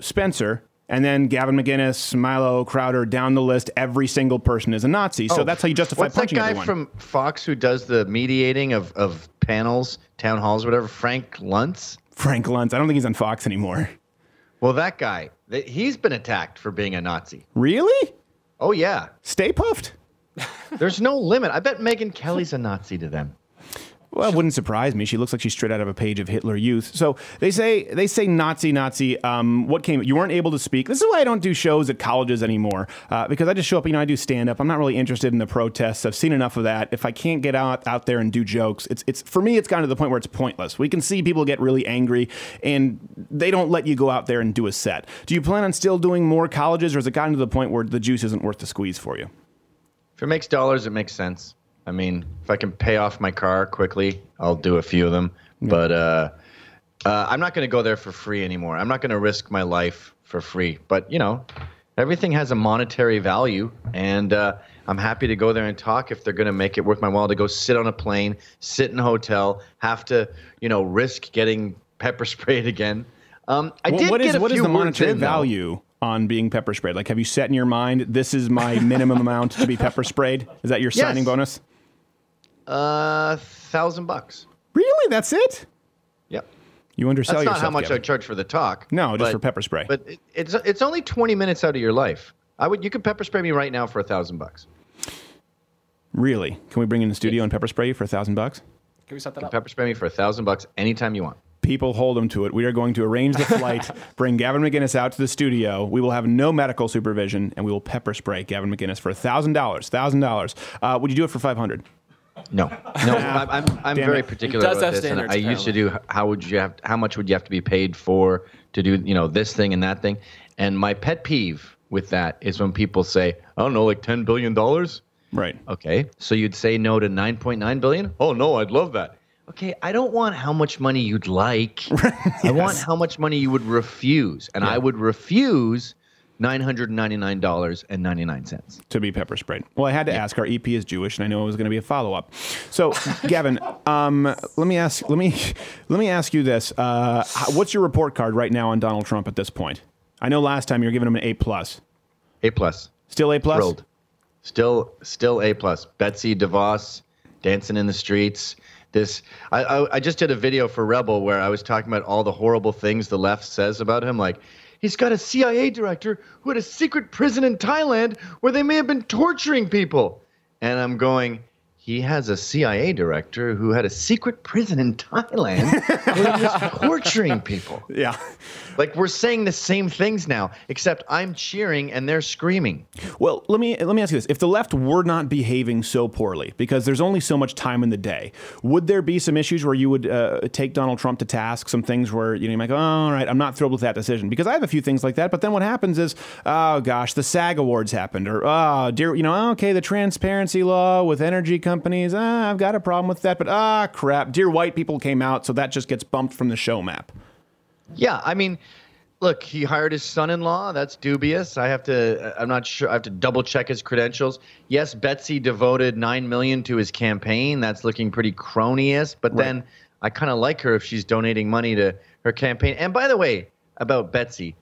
Spencer, and then Gavin McInnes, Milo Crowder, down the list. Every single person is a Nazi. So Oh, that's how you justify What's that guy everyone. from Fox who does the mediating of, of panels, town halls, whatever? Frank Luntz. Frank Luntz. I don't think he's on Fox anymore. Well, that guy, th- he's been attacked for being a Nazi. Really? Oh yeah. Stay puffed. There's no limit. I bet Megyn Kelly's a Nazi to them. Well, it wouldn't surprise me. She looks like she's straight out of a page of Hitler Youth. So they say they say Nazi, Nazi. Um, what came? You weren't able to speak. This is why I don't do shows at colleges anymore uh, because I just show up. You know, I do stand up. I'm not really interested in the protests. I've seen enough of that. If I can't get out out there and do jokes, it's it's for me. It's gotten to the point where it's pointless. We can see people get really angry, and they don't let you go out there and do a set. Do you plan on still doing more colleges, or has it gotten to the point where the juice isn't worth the squeeze for you? If it makes dollars, it makes sense. I mean, if I can pay off my car quickly, I'll do a few of them. But uh, uh, I'm not going to go there for free anymore. I'm not going to risk my life for free. But you know, everything has a monetary value, and uh, I'm happy to go there and talk if they're going to make it worth my while to go sit on a plane, sit in a hotel, have to you know risk getting pepper [LAUGHS] sprayed again. Um, I What- did what get is a what is few the monetary in, though. value on being pepper sprayed? Like, have you set in your mind this is my minimum amount to be pepper sprayed? Is that your Yes. signing bonus? Uh, thousand bucks. Really? That's it? Yep. You undersell That's not how much Gavin. I charge for the talk. No, just but- for pepper spray. But it, it's it's only 20 minutes out of your life. I would you could pepper spray me right now for a thousand bucks. really? Can we bring in the studio and pepper spray you for a thousand bucks? Can we set that You up? pepper spray me for a thousand bucks anytime you want. People hold them to it. We are going to arrange the [LAUGHS] flight, bring Gavin McInnes out to the studio. We will have no medical supervision, and we will pepper spray Gavin McInnes for a thousand dollars. Thousand dollars. Uh, Would you do it for five hundred? No, no, I'm I'm, I'm Damn very it. particular He about have this. And standards, I used to do how would you have how much would you have to be paid for to do you know this thing and that thing, and my pet peeve with that is when people say I don't know like 10 billion dollars. Right. Okay, so you'd say no to 9.9 billion? Oh no, I'd love that. Okay, I don't want how much money you'd like. [LAUGHS] yes. I want how much money you would refuse, and I would refuse nine hundred ninety-nine dollars and ninety-nine cents. to be pepper sprayed. Well, I had to ask. Our EP is Jewish, and I know it was going to be a follow up. So, [LAUGHS] Gavin, um, let me ask. Let me [LAUGHS] let me ask you this. Uh, what's your report card right now on Donald Trump at this point? I know last time you were giving him an A plus. A plus. Still A plus. Thrilled. Still, still A plus. Betsy DeVos dancing in the streets. This, I, I, I just did a video for Rebel where I was talking about all the horrible things the left says about him, like. He's got a CIA director who had a secret prison in Thailand where they may have been torturing people. And I'm going, he has a CIA director who had a secret prison in Thailand where he was [LAUGHS] torturing people. Yeah. Like we're saying the same things now, except I'm cheering and they're screaming. Well, let me let me ask you this: If the left were not behaving so poorly, because there's only so much time in the day, would there be some issues where you would uh, take Donald Trump to task? Some things where you know you might go, oh, "All right, I'm not thrilled with that decision," because I have a few things like that. But then what happens is, oh gosh, the SAG Awards happened, or oh dear, you know, okay, the transparency law with energy companies, ah, I've got a problem with that, but ah crap, dear white people came out, so that just gets bumped from the show map. Yeah, I mean, look, he hired his son-in-law. That's dubious. I have to. I'm not sure. I have to double check his credentials. Yes, Betsy devoted nine million to his campaign. That's looking pretty cronyist. But Right. then I kind of like her if she's donating money to her campaign. And by the way, about Betsy,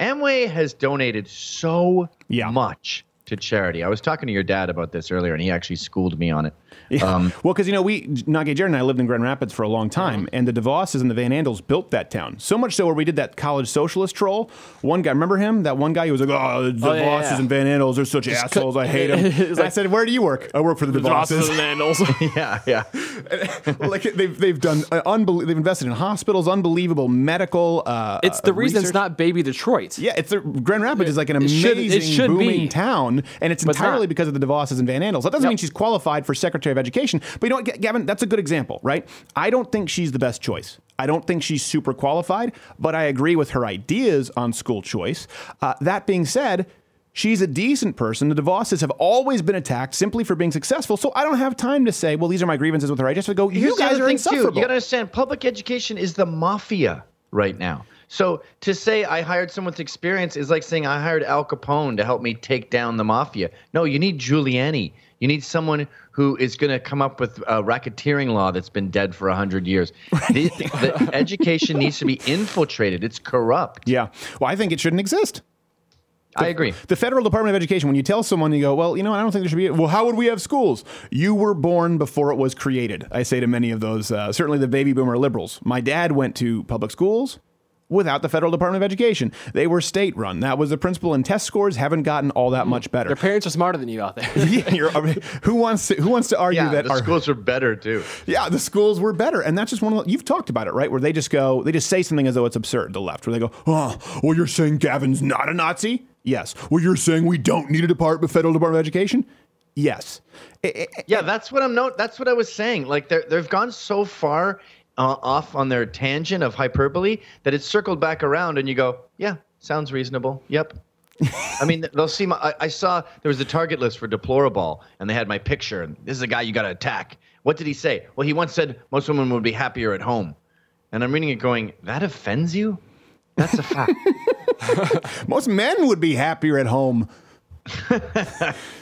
Amway has donated so much to charity. I was talking to your dad about this earlier, and he actually schooled me on it. Um, [LAUGHS] well, because you know, we NotGayJared and I lived in Grand Rapids for a long time, and the DeVosses and the Van Andels built that town. So much so where we did that college socialist troll. One guy, remember him? That one guy who was like, "Oh, the Oh, yeah, DeVosses yeah. and Van Andels are such Just assholes. cut- I hate them." [LAUGHS] And I said, "Where do you work? I work for the The DeVosses DeVosses." and Andels." [LAUGHS] yeah, yeah. like they've they've done uh, unbelie- they've invested in hospitals, unbelievable medical. Uh, It's the uh, reason it's not Baby Detroit. Yeah, it's the, Grand Rapids is like an It should- amazing it should booming be. town, and it's entirely because of the DeVosses and Van Andels. That doesn't mean she's qualified for Secretary of Education. But you know what, Gavin? That's a good example, right? I don't think she's the best choice. I don't think she's super qualified, but I agree with her ideas on school choice. Uh, that being said. She's a decent person. The DeVosses have always been attacked simply for being successful. So I don't have time to say, well, these are my grievances with her. I just have to go, you Here's guys are thing, too. You got to understand, public education is the mafia right now. So to say I hired someone with experience is like saying I hired Al Capone to help me take down the mafia. No, you need Giuliani. You need someone who is going to come up with a racketeering law that's been dead for 100 years. The, the [LAUGHS] education needs to be infiltrated. It's corrupt. Yeah. Well, I think it shouldn't exist. I agree. The federal Department of Education, when you tell someone, you go, well, you know, I don't think there should be. Well, how would we have schools? You were born before it was created. I say to many of those, uh, certainly the baby boomer liberals. My dad went to public schools without the federal Department of Education. They were state run. That was the principle, and test scores haven't gotten all that mm-hmm. much better. Their parents are smarter than you out there. [LAUGHS] yeah, you're, I mean, who wants to who wants to argue Yeah, that the our schools are better too. yeah, the schools were better, and that's just one of the, you've talked about it, right? Where they just go, they just say something as though it's absurd. The left, where they go, "Oh, well, you're saying Gavin's not a Nazi?" Yes. Well, you're saying we don't need a department, federal Department of Education? Yes. Eh, eh, eh, yeah, that's what I'm not. That's what I was saying. Like they they've gone so far uh, off on their tangent of hyperbole that it's circled back around, and you go, yeah, sounds reasonable. Yep. I mean, they'll see. My, I, I saw there was a target list for deplorable, and they had my picture, and this is a guy you got to attack. What did he say? Well, he once said most women would be happier at home, and I'm reading it, going, that offends you? That's a fact. [LAUGHS] Most men would be happier at home. [LAUGHS]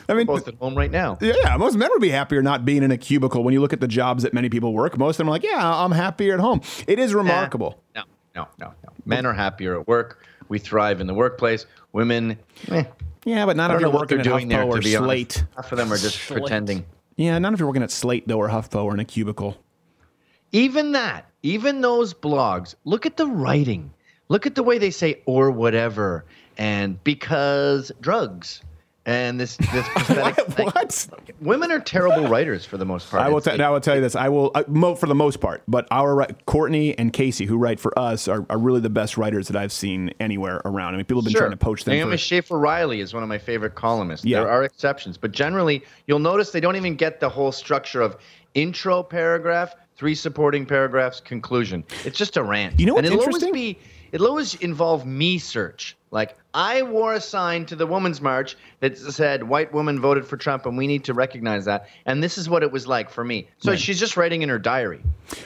I mean, both at home right now. Yeah, most men would be happier not being in a cubicle. When you look at the jobs that many people work, most of them are like, "Yeah, I'm happier at home." It is remarkable. No, no, no, no. Men are happier at work. We thrive in the workplace. Women, eh. Yeah, but not I if you're what working they're at doing there, HuffPo to or be honest. Slate. Half of them are just Slate. pretending. Yeah, not if you're working at Slate though, or HuffPo, or in a cubicle. Even that, even those blogs, look at the writing. Look at the way they say or whatever and because drugs and this this [LAUGHS] pathetic, what? women are terrible writers for the most part. I will. T- now I will tell you this. I will uh, mo- for the most part, but our Courtney and Casey, who write for us, are, are really the best writers that I've seen anywhere around. I mean, people have been Sure. trying to poach them. Naomi for, Schaefer Riley is one of my favorite columnists. Yeah. There are exceptions, but generally, you'll notice they don't even get the whole structure of intro paragraph, three supporting paragraphs, conclusion. It's just a rant. You know what's and it'll interesting? always be it'll always involve me search. Like I wore a sign to the Women's March that said "White woman voted for Trump," and we need to recognize that. And this is what it was like for me. So Right. she's just writing in her diary.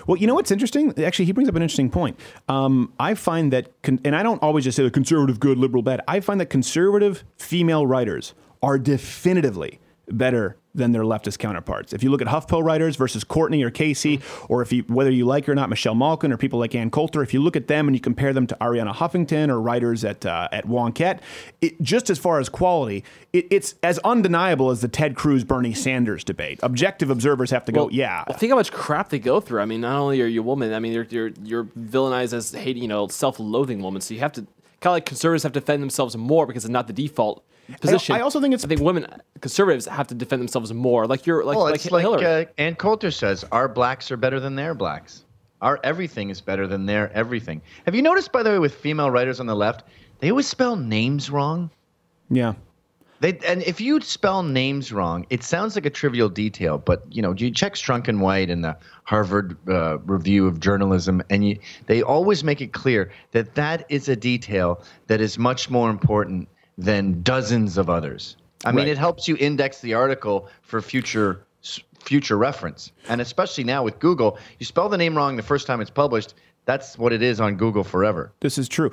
Well, you know what's interesting? Actually, he brings up an interesting point. Um, I find that, con- and I don't always just say the conservative good, liberal bad. I find that conservative female writers are definitively better than their leftist counterparts. If you look at HuffPo writers versus Courtney or Casey, or if you whether you like her or not, Michelle Malkin or people like Ann Coulter, if you look at them and you compare them to Arianna Huffington or writers at uh, at Wonkette, it, just as far as quality, it, it's as undeniable as the Ted Cruz Bernie Sanders debate. Objective observers have to go, yeah, Well, think how much crap they go through. I mean, not only are you a woman, I mean, you're you're, you're villainized as hating, you know, self-loathing woman. So you have to kind of like conservatives have to defend themselves more because it's not the default position. I also think it's. I think women conservatives have to defend themselves more. Like you're like well, like it's like Hillary. uh, Ann Coulter says, our blacks are better than their blacks. Our everything is better than their everything. Have you noticed, by the way, with female writers on the left, they always spell names wrong. yeah. They and if you spell names wrong, it sounds like a trivial detail, but you know, you check Strunk and White in the Harvard uh, Review of Journalism, and you, they always make it clear that that is a detail that is much more important than dozens of others. I mean, it helps you index the article for future future reference. And especially now with Google, you spell the name wrong the first time it's published. That's what it is on Google forever. This is true.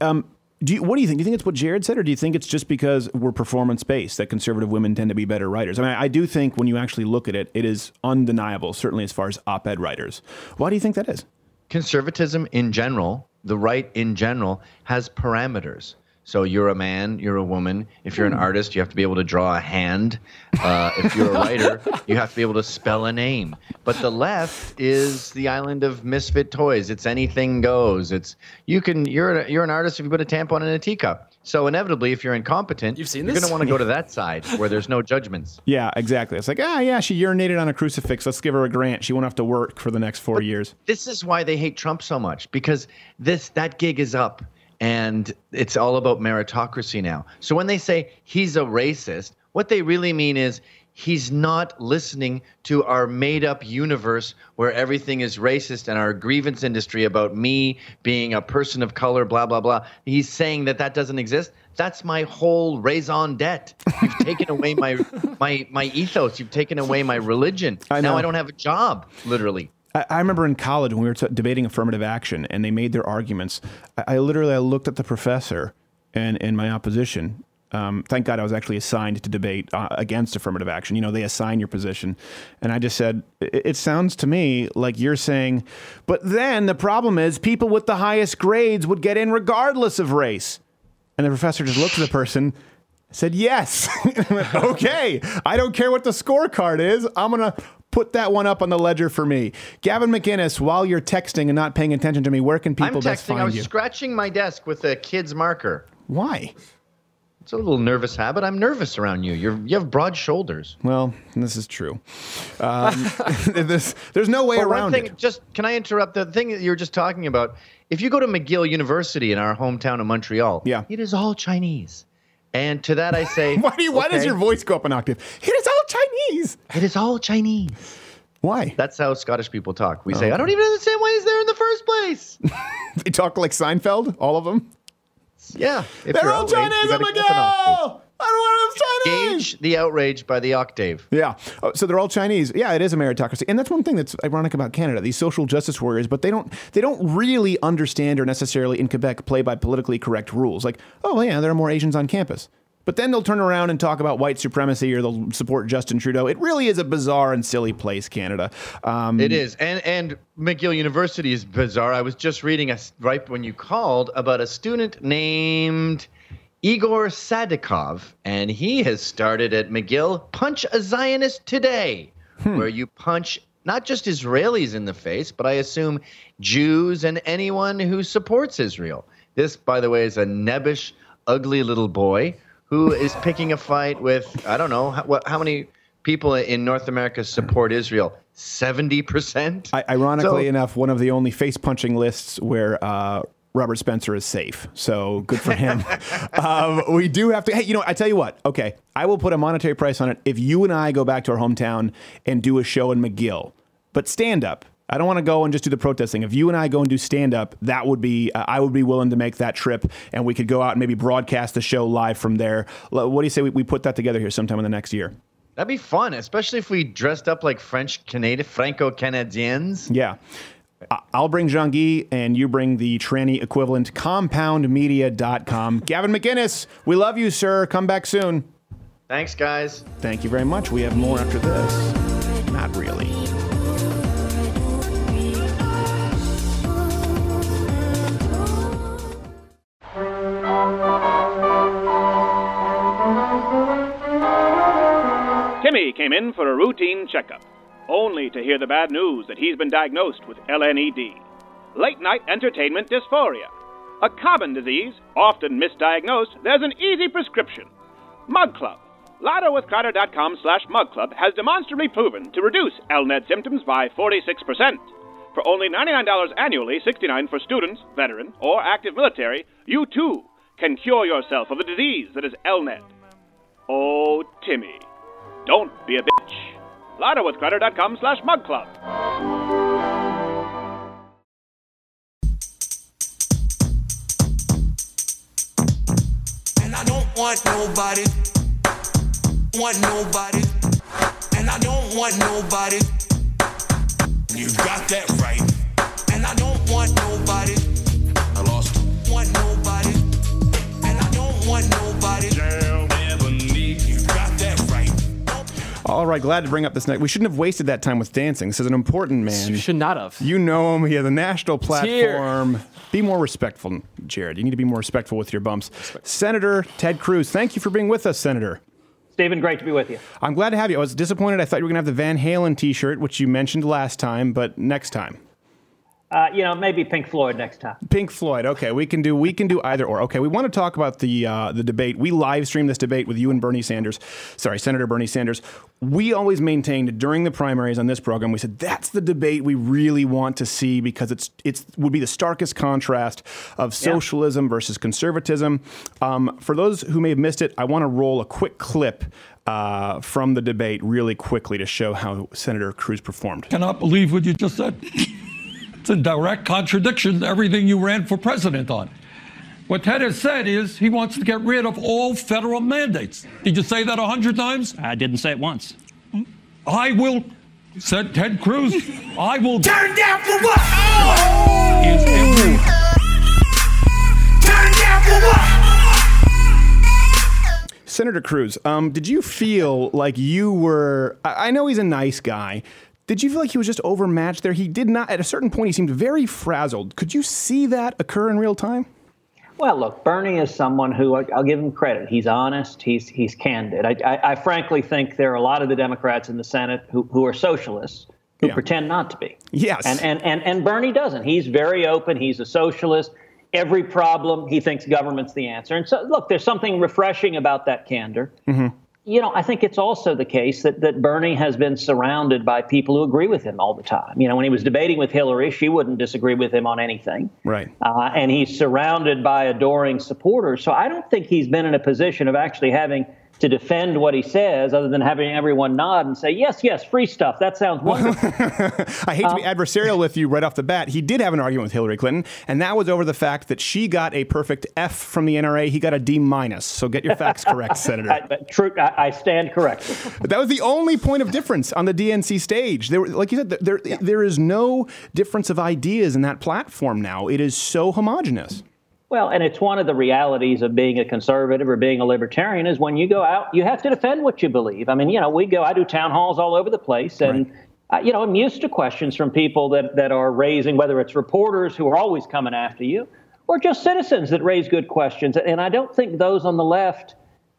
Um, do you, what do you think? Do you think it's what Jared said, or do you think it's just because we're performance based that conservative women tend to be better writers? I mean, I do think when you actually look at it, it is undeniable, certainly as far as op ed writers. Why do you think that is? Conservatism in general, the right in general, has parameters. So you're a man, you're a woman. If you're an artist, you have to be able to draw a hand. Uh, if you're a writer, you have to be able to spell a name. But the left is the island of misfit toys. It's anything goes. It's you can you're a, you're an artist if you put a tampon in a teacup. So inevitably, if you're incompetent, You've seen you're going to want to go to [LAUGHS] that side where there's no judgments. Yeah, exactly. It's like, ah, yeah, she urinated on a crucifix. Let's give her a grant. She won't have to work for the next four years. This is why they hate Trump so much because this that gig is up and it's all about meritocracy now. So when they say he's a racist, what they really mean is he's not listening to our made up universe where everything is racist and our grievance industry about me being a person of color blah blah blah. He's saying that that doesn't exist. That's my whole raison d'etre. You've [LAUGHS] taken away my my my ethos. You've taken away my religion. I. Now I don't have a job, literally. I, I remember in college when we were t- debating affirmative action and they made their arguments. I, I literally I looked at the professor and in my opposition. Um, thank God I was actually assigned to debate uh, against affirmative action. You know, they assign your position. And I just said, it, it sounds to me like you're saying, but then the problem is people with the highest grades would get in regardless of race. And the professor just looked at the person, said, yes. [LAUGHS] Okay, I don't care what the scorecard is. I'm to put that one up on the ledger for me. Gavin McInnes, while you're texting and not paying attention to me, where can people I'm best texting. I was you? scratching my desk with a kid's marker. Why? It's a little nervous habit. I'm nervous around you. You're you have broad shoulders. Well, this is true. Um, [LAUGHS] there's, there's no way But around one thing, it. Just can I interrupt the thing that you were just talking about? If you go to McGill University in our hometown of Montreal, yeah, it is all Chinese. And to that I say, [LAUGHS] why, do you, why does your voice go up an octave? It is all Chinese. It is all Chinese. Why? That's how Scottish people talk. We say, Oh. I don't even understand why he's there in the first place. [LAUGHS] They talk like Seinfeld, all of them. Yeah, if They're all Chinese you at gotta go up an octave. McGill. I don't want them Chinese. Gauge the outrage by the octave. Yeah. Oh, so they're all Chinese. Yeah, it is a meritocracy. And that's one thing that's ironic about Canada. These social justice warriors, but they don't they don't really understand or necessarily in Quebec play by politically correct rules. Like, oh yeah, there are more Asians on campus. But then they'll turn around and talk about white supremacy or they'll support Justin Trudeau. It really is a bizarre and silly place, Canada. Um, It is, and and McGill University is bizarre. I was just reading a s- right when you called about a student named Igor Sadikov, and he has started at McGill Punch a Zionist Today, where you punch not just Israelis in the face, but I assume Jews and anyone who supports Israel. This, by the way, is a nebbish, ugly little boy who is picking a fight with I don't know how, what, how many people in North America support Israel. Seventy percent. I, ironically enough, one of the only face punching lists where uh, Robert Spencer is safe. So good for him. [LAUGHS] um, we do have to. Hey, you know, I tell you what. Okay, I will put a monetary price on it if you and I go back to our hometown and do a show in McGill, but stand up. I don't want to go and just do the protesting. If you and I go and do stand up, that would be uh, I would be willing to make that trip, and we could go out and maybe broadcast the show live from there. What do you say we, we put that together here sometime in the next year? That'd be fun, especially if we dressed up like French Canadian Franco Canadians. Yeah. I- I'll bring Jean Guy and you bring the tranny equivalent compoundmedia.com. [LAUGHS] Gavin McInnes, we love you, sir. Come back soon. Thanks, guys. Thank you very much. We have more after this. Not really. Timmy came in for a routine checkup, only to hear the bad news that he's been diagnosed with LNED late night entertainment dysphoria. A common disease, often misdiagnosed, there's an easy prescription Mug Club. LouderWithCrowder.com slash Mug Club has demonstrably proven to reduce LNED symptoms by 46%. For only $99 annually, $69 for students, veteran, or active military, you too can cure yourself of the disease that is LNED. Oh, Timmy. Don't be a bitch. LouderWithCrowder.com slash Mug Club. And I don't want nobody, want nobody. And I don't want nobody. You got that right. And I don't want nobody. I lost. Want nobody. And I don't want nobody. All right, glad to bring up this next. We shouldn't have wasted that time with dancing. This is an important man. You should not have. You know him. He has a national platform. Be more respectful, Jared. You need to be more respectful with your bumps. Senator Ted Cruz, thank you for being with us, Senator. Stephen, great to be with you. I'm glad to have you. I was disappointed. I thought you were going to have the Van Halen T-shirt, which you mentioned last time, but next time. Uh, you know, maybe Pink Floyd next time. Pink Floyd. Okay, we can do we can do either or. Okay, we want to talk about the uh, the debate. We live streamed this debate with you and Bernie Sanders. Sorry, Senator Bernie Sanders. We always maintained during the primaries on this program. We said that's the debate we really want to see because it's it's would be the starkest contrast of socialism versus conservatism. Um, for those who may have missed it, I want to roll a quick clip. Uh, from the debate, really quickly to show how Senator Cruz performed. Cannot believe what you just said. [LAUGHS] It's in direct contradiction to everything you ran for president on. What Ted has said is he wants to get rid of all federal mandates. Did you say that a hundred times? I didn't say it once. I will, said Ted Cruz, I will. [LAUGHS] Turn down for what? what? Is every, Turn down for what? Senator Cruz, um, did you feel like you were? I I know he's a nice guy. Did you feel like he was just overmatched there? He did not. At a certain point, he seemed very frazzled. Could you see that occur in real time? Well, look, Bernie is someone who I'll give him credit. He's honest. He's he's candid. I, I, I frankly think there are a lot of the Democrats in the Senate who, who are socialists who pretend not to be. Yes. And, and and and Bernie doesn't. He's very open. He's a socialist. Every problem, he thinks government's the answer. And so, look, there's something refreshing about that candor. Mm-hmm. You know, I think it's also the case that, that Bernie has been surrounded by people who agree with him all the time. You know, when he was debating with Hillary, she wouldn't disagree with him on anything. Right. Uh, and he's surrounded by adoring supporters. So I don't think he's been in a position of actually having to defend what he says other than having everyone nod and say, yes, yes, free stuff. That sounds [LAUGHS] wonderful. I hate to be um, adversarial with you right off the bat. He did have an argument with Hillary Clinton, and that was over the fact that she got a perfect F from the NRA. He got a D minus. So get your facts [LAUGHS] correct, Senator. I, but true, I, I stand corrected. But that was the only point of difference on the DNC stage. There, like you said, there, there is no difference of ideas in that platform now. It is so homogenous. Well, and it's one of the realities of being a conservative or being a libertarian is when you go out, you have to defend what you believe. I mean, you know, we go, I do town halls all over the place, and uh, you know, I'm used to questions from people that that are raising, whether it's reporters who are always coming after you, or just citizens that raise good questions. And I don't think those on the left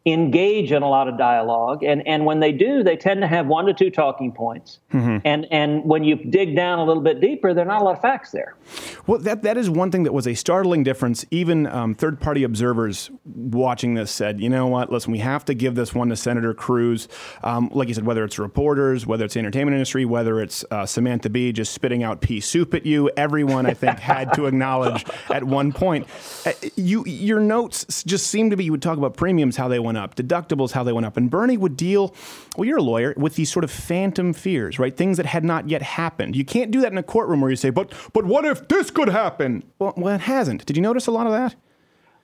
engage in a lot of dialogue, and and when they do, they tend to have one to two talking points. And and when you dig down a little bit deeper, there are not a lot of facts there. Well, that that is one thing that was a startling difference. Even um, third-party observers watching this said, "You know what? Listen, we have to give this one to Senator Cruz." Um, like you said, whether it's reporters, whether it's the entertainment industry, whether it's uh, Samantha Bee just spitting out pea soup at you, everyone I think had to acknowledge [LAUGHS] at one point. Uh, you your notes just seem to be you would talk about premiums, how they went up, deductibles, how they went up, and Bernie would deal. Well, you're a lawyer with these sort of phantom fears, right? Things that had not yet happened. You can't do that in a courtroom where you say, "But but what if this could happen?" Well, well, it hasn't. Did you notice a lot of that?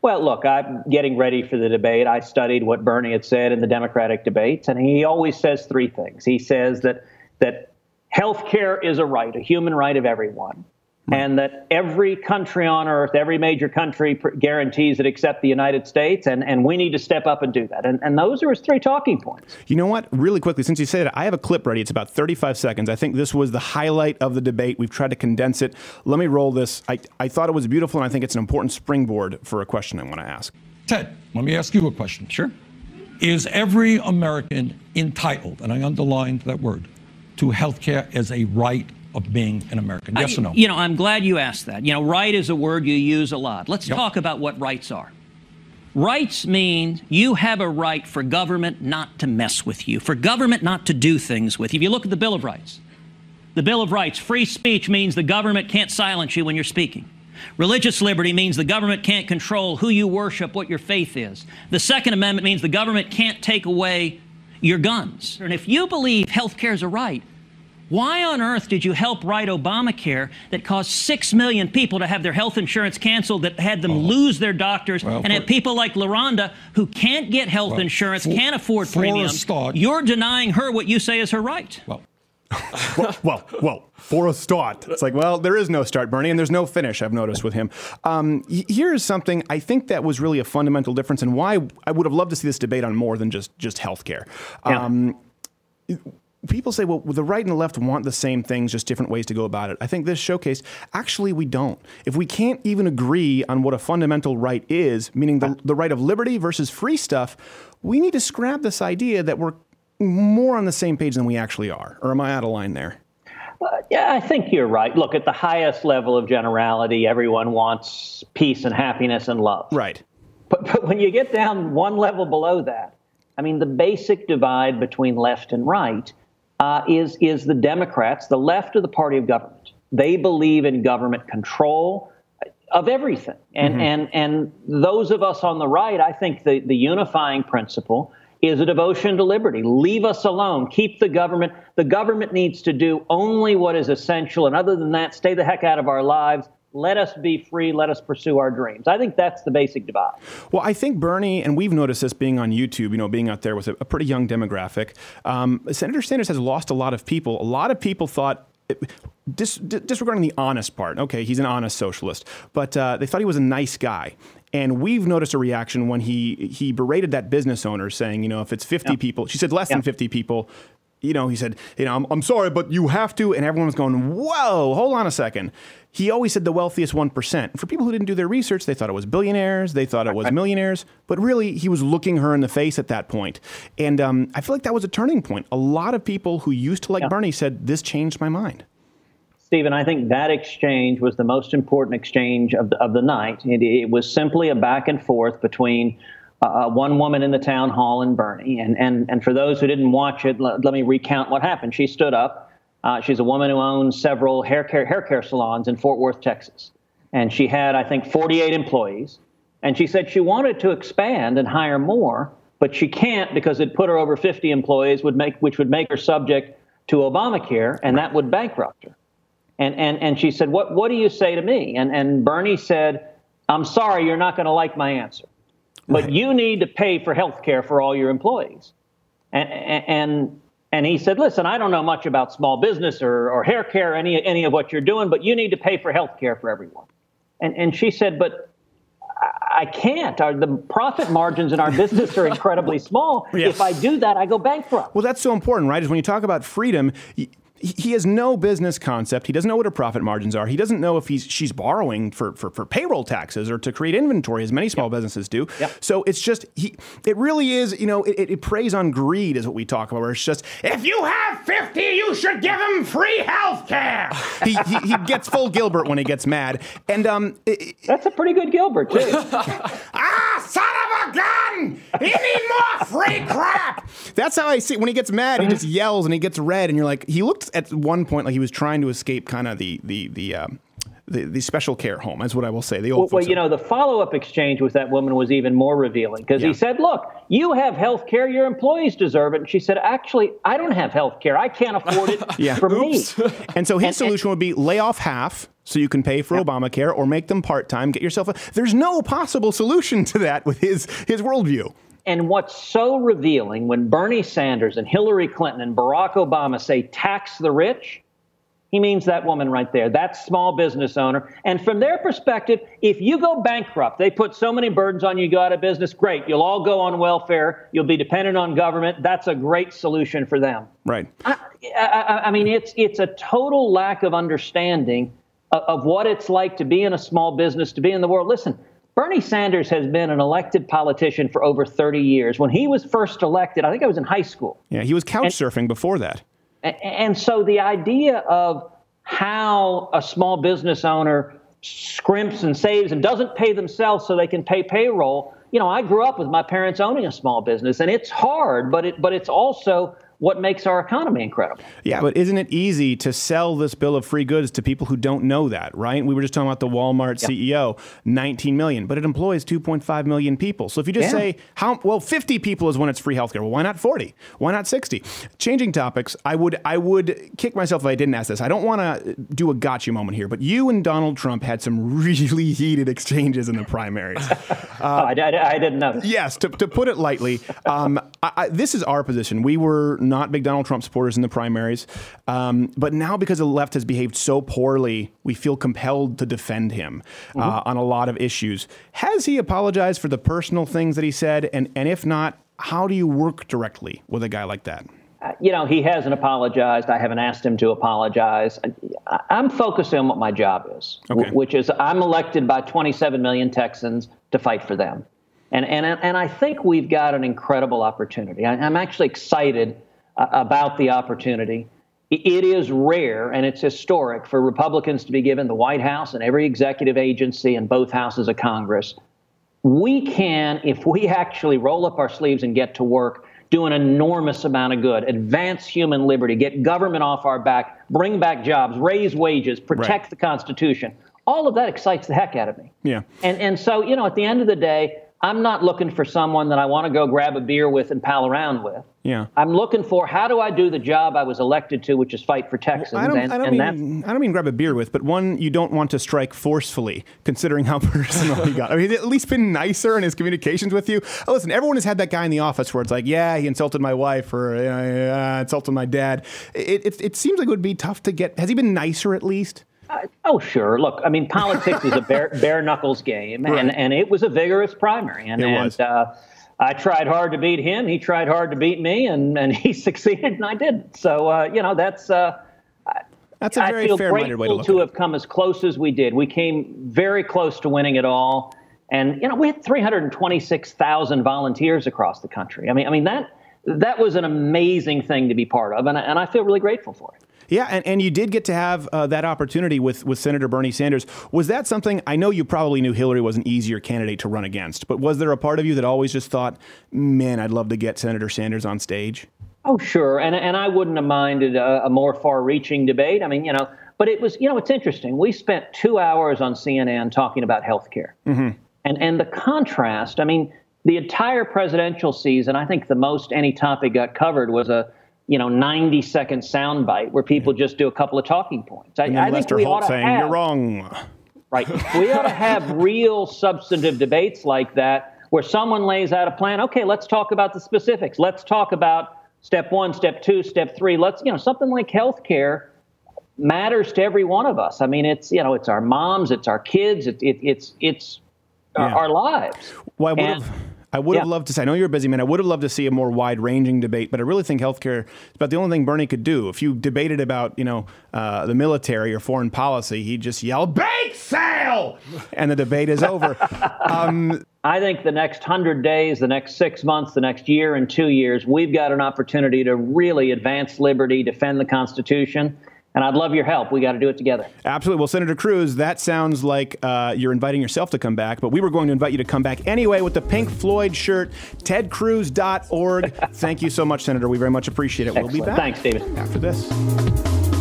Well, look, I'm getting ready for the debate. I studied what Bernie had said in the Democratic debates, and he always says three things. He says that that health care is a right, a human right of everyone, and that every country on earth, every major country pr- guarantees it except the United States, and, and we need to step up and do that. And, and those are his three talking points. You know what? Really quickly, since you said it, I have a clip ready. It's about 35 seconds. I think this was the highlight of the debate. We've tried to condense it. Let me roll this. I, I thought it was beautiful, and I think it's an important springboard for a question I want to ask. Ted, let me ask you a question. Sure. Is every American entitled, and I underlined that word, to health care as a right of being an American? Yes I- or no? You know, I'm glad you asked that. You know, right is a word you use a lot. Let's talk about what rights are. Rights mean you have a right for government not to mess with you, for government not to do things with you. If you look at the Bill of Rights, the Bill of Rights, free speech means the government can't silence you when you're speaking. Religious liberty means the government can't control who you worship, what your faith is. The Second Amendment means the government can't take away your guns. And if you believe health care is a right, Why on earth did you help write Obamacare that caused six million people to have their health insurance canceled, that had them lose their doctors, Well, and had people like LaRonda who can't get health Well, insurance, for- can't afford for a premiums? start- You're denying her what you say is her right. Well, [LAUGHS] well, well, well, for a start. It's like, well, there is no start, Bernie, and there's no finish, I've noticed with him. Um, here's something I think that was really a fundamental difference and why I would have loved to see this debate on more than just, just healthcare. Um, people say, well, the right and the left want the same things, just different ways to go about it. I think this showcased actually we don't. If we can't even agree on what a fundamental right is, meaning the, the right of liberty versus free stuff, we need to scrap this idea that we're more on the same page than we actually are. Or am I out of line there? Uh, yeah, I think you're right. Look, at the highest level of generality, everyone wants peace and happiness and love. Right. But, but when you get down one level below that, I mean, the basic divide between left and right uh, is is the Democrats, the left of the party of government. They believe in government control of everything, and Mhm. and and those of us on the right, I think the the unifying principle is a devotion to liberty. Leave us alone. Keep the government. The government needs to do only what is essential, and other than that, stay the heck out of our lives. Let us be free. Let us pursue our dreams. I think that's the basic divide. Well, I think Bernie, and we've noticed this being on YouTube, you know, being out there with a, a pretty young demographic. Um, Senator Sanders has lost a lot of people. A lot of people thought. Dis, dis- disregarding the honest part, okay, he's an honest socialist, but uh, they thought he was a nice guy. And we've noticed a reaction when he he berated that business owner, saying, you know, if it's 50 people, she said less than 50 people, you know, he said, you know, I'm, I'm sorry, but you have to. And everyone was going, whoa, hold on a second. He always said the wealthiest 1%. For people who didn't do their research, they thought it was billionaires, they thought it was millionaires, but really he was looking her in the face at that point. And um, I feel like that was a turning point. A lot of people who used to like Bernie said, this changed my mind. Stephen, I think that exchange was the most important exchange of the, of the night. It, it was simply a back and forth between uh, one woman in the town hall and Bernie. And, and, and for those who didn't watch it, let, let me recount what happened. She stood up. Uh, she's a woman who owns several hair care, hair care salons in Fort Worth, Texas. And she had, I think, 48 employees. And she said she wanted to expand and hire more, but she can't because it put her over 50 employees, would make, which would make her subject to Obamacare, and that would bankrupt her. And, and, and she said, what, what do you say to me? And, and Bernie said, I'm sorry, you're not going to like my answer, but you need to pay for health care for all your employees. And, and, and he said, listen, I don't know much about small business or, or hair care, any, any of what you're doing, but you need to pay for health care for everyone. And, and she said, but I- can't. Our, the profit margins in our business are incredibly small. [LAUGHS] Yes. If I do that, I go bankrupt. Well, that's so important, right? Is when you talk about freedom, y- he he has no business concept. He doesn't know what her profit margins are. He doesn't know if he's she's borrowing for, for, for payroll taxes or to create inventory, as many small businesses do. So it's just he. It really is. You know, it, it, it preys on greed, is what we talk about. Where it's just if you have fifty, you should give them free health care. [LAUGHS] he, he he gets full Gilbert when he gets mad, and um, that's a pretty good Gilbert too. [LAUGHS] ah, son of a gun! You need more free crap. That's how I see. It. When he gets mad, he just yells and he gets red, and you're like, he looked at one point like he was trying to escape kind of the the the. Um, the, the special care home, is what I will say. The old Well, well, folks you know, the follow up exchange with that woman was even more revealing because he said, Look, you have health care, your employees deserve it. And she said, Actually, I don't have health care. I can't afford it [LAUGHS] yeah. for me. [LAUGHS] And so his solution would be lay off half so you can pay for Obamacare or make them part time, get yourself a. There's no possible solution to that with his his worldview. And what's so revealing when Bernie Sanders and Hillary Clinton and Barack Obama say tax the rich, he means that woman right there, that small business owner. And from their perspective, if you go bankrupt, they put so many burdens on you, you go out of business, great. You'll all go on welfare. You'll be dependent on government. That's a great solution for them. Right. I, I, I mean, it's it's a total lack of understanding of, of what it's like to be in a small business, to be in the world. Listen, Bernie Sanders has been an elected politician for over 30 years. When he was first elected, I think I was in high school. Yeah, he was couch surfing before that. A- And so the idea of how a small business owner scrimps and saves and doesn't pay themselves so they can pay payroll. You know, I grew up with my parents owning a small business and it's hard, but it but it's also what makes our economy incredible. Yeah, but isn't it easy to sell this bill of free goods to people who don't know that, right? We were just talking about the Walmart CEO, 19 million, but it employs 2.5 million people. So if you just Yeah. say how well 50 people is when it's free healthcare, well why not 40? Why not 60? Changing topics, I would I would kick myself if I didn't ask this. I don't want to do a gotcha moment here, but you and Donald Trump had some [LAUGHS] really heated exchanges in the primaries. [LAUGHS] Oh, I, I- I didn't notice. Yes, to, to put it lightly, um, I, this is our position. We were not big Donald Trump supporters in the primaries, um, but now because the left has behaved so poorly, we feel compelled to defend him uh, on a lot of issues. Has he apologized for the personal things that he said? And, and if not, how do you work directly with a guy like that? Uh, You know, he hasn't apologized. I haven't asked him to apologize. I- I'm focusing on what my job is, Okay. wh- which is I'm elected by 27 million Texans to fight for them. And, and, and I think we've got an incredible opportunity. I, I'm actually excited uh, about the opportunity. It is rare and it's historic for Republicans to be given the White House and every executive agency and both houses of Congress we can, if we actually roll up our sleeves and get to work, do an enormous amount of good, advance human liberty, get government off our back, bring back jobs, raise wages, protect the Constitution. All of that excites the heck out of me. Yeah. And and so, you know, at the end of the day, I'm not looking for someone that I want to go grab a beer with and pal around with. Yeah. I'm looking for how do I do the job I was elected to, which is fight for Texans. I don't, and, I, don't and that's mean, I don't mean grab a beer with, but one you don't want to strike forcefully, considering how [LAUGHS] personal he got. I mean, he's at least been nicer in his communications with you. Oh, listen, everyone has had that guy in the office where it's like, yeah, he insulted my wife or uh, insulted my dad. It, it, it seems like it would be tough to get. Has he been nicer at least? Oh, sure. Look, I mean, [LAUGHS] politics is a bare, bare knuckles game, Right. and, and it was a vigorous primary. And, It and was. Uh, I tried hard to beat him. He tried hard to beat me, and, and [LAUGHS] he succeeded, and I didn't. So, uh, you know, that's. Uh, That's a very feel fair-minded way to to have come as close as we did. We came very close to winning it all, and you know, we had 326,000 volunteers across the country. I mean, I mean that that was an amazing thing to be part of, and, and I feel really grateful for it. Yeah, and, and you did get to have uh, that opportunity with, with Senator Bernie Sanders. Was that something? I know you probably knew Hillary was an easier candidate to run against, but was there a part of you that always just thought, man, I'd love to get Senator Sanders on stage? Oh, sure, and and I wouldn't have minded a, a more far-reaching debate. I mean, you know, but it was, you know, it's interesting. We spent two hours on CNN talking about health care, Mm-hmm. and and the contrast. I mean, the entire presidential season, I think the most any topic got covered was a you know 90 second soundbite where people just do a couple of talking points. I, And I then think we Holt ought to saying, have, you're wrong. Right. We ought to have [LAUGHS] real substantive debates like that where someone lays out a plan. Okay, let's talk about the specifics. Let's talk about step one, step two, step three. Let's, you know, something like healthcare matters to every one of us. I mean, it's, you know, it's our moms, it's our kids, it, it, it's, it's our, Yeah. our lives. Well, I would. I would have loved to say. I know you're a busy man. I would have loved to see a more wide-ranging debate, but I really think healthcare is about the only thing Bernie could do. If you debated about, you know, uh, the military or foreign policy, he'd just yell "bake sale," and the debate is over. [LAUGHS] um, I think the next hundred days, the next six months, the next year and two years, we've got an opportunity to really advance liberty, defend the Constitution, and I'd love your help. We got to do it together. Absolutely. Well, Senator Cruz, that sounds like uh, you're inviting yourself to come back, but we were going to invite you to come back anyway with the Pink Floyd shirt, tedcruz.org. [LAUGHS] Thank you so much, Senator. We very much appreciate it. We'll be back. Thanks, David. After this.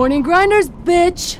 Morning grinders, bitch.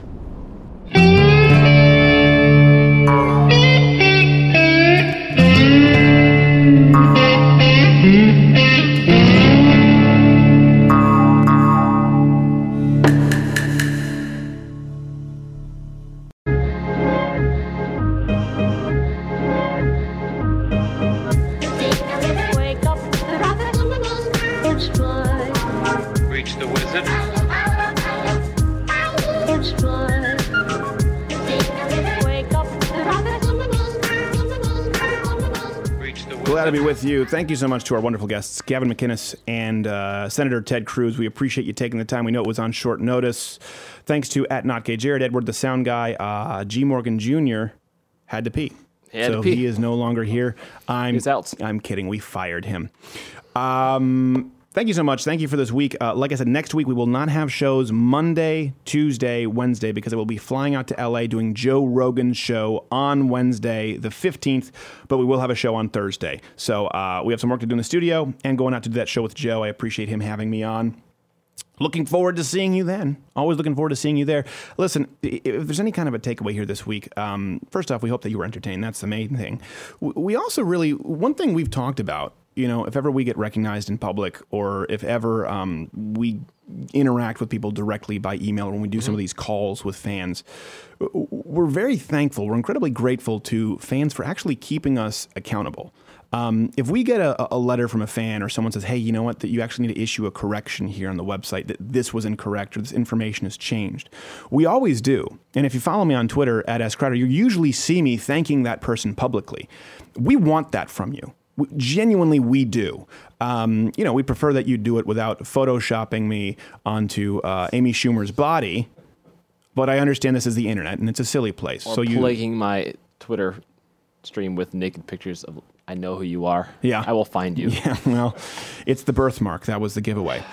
Thank you so much to our wonderful guests, Gavin McInnes and uh, Senator Ted Cruz. We appreciate you taking the time. We know it was on short notice. Thanks to at not gay Jared Edward, the sound guy, uh, G Morgan Jr. had to pee. He so he is no longer here. I'm He's out. I'm kidding. We fired him. Um, thank you so much. Thank you for this week. Uh, like I said, next week we will not have shows Monday, Tuesday, Wednesday because I will be flying out to LA doing Joe Rogan's show on Wednesday, the 15th, but we will have a show on Thursday. So uh, we have some work to do in the studio and going out to do that show with Joe. I appreciate him having me on. Looking forward to seeing you then. Always looking forward to seeing you there. Listen, if there's any kind of a takeaway here this week, um, first off, we hope that you were entertained. That's the main thing. We also really, one thing we've talked about, you know, if ever we get recognized in public or if ever um, we interact with people directly by email or when we do some of these calls with fans, we're very thankful. We're incredibly grateful to fans for actually keeping us accountable. Um, if we get a, a letter from a fan or someone says, hey, you know what, that you actually need to issue a correction here on the website, that this was incorrect or this information has changed, we always do. And if you follow me on Twitter at SCrowder, you usually see me thanking that person publicly. We want that from you. Genuinely, we do. Um, you know, we prefer that you do it without photoshopping me onto uh, Amy Schumer's body, but I understand this is the internet and it's a silly place. Or so you plaguing my Twitter stream with naked pictures of I know who you are. Yeah. I will find you. Yeah, well, it's the birthmark. That was the giveaway.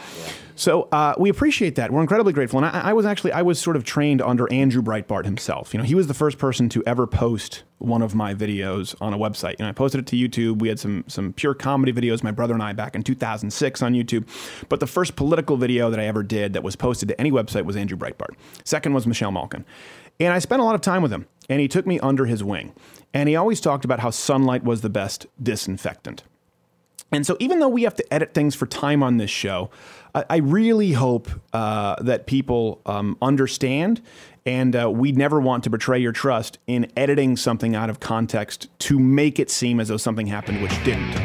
So uh, we appreciate that. We're incredibly grateful. And I, I was actually I was sort of trained under Andrew Breitbart himself. You know, he was the first person to ever post one of my videos on a website. You know, I posted it to YouTube. We had some some pure comedy videos, my brother and I, back in 2006 on YouTube. But the first political video that I ever did that was posted to any website was Andrew Breitbart. Second was Michelle Malkin. And I spent a lot of time with him, and he took me under his wing. And he always talked about how sunlight was the best disinfectant. And so, even though we have to edit things for time on this show, I, I really hope uh, that people um, understand. And uh, we never want to betray your trust in editing something out of context to make it seem as though something happened which didn't.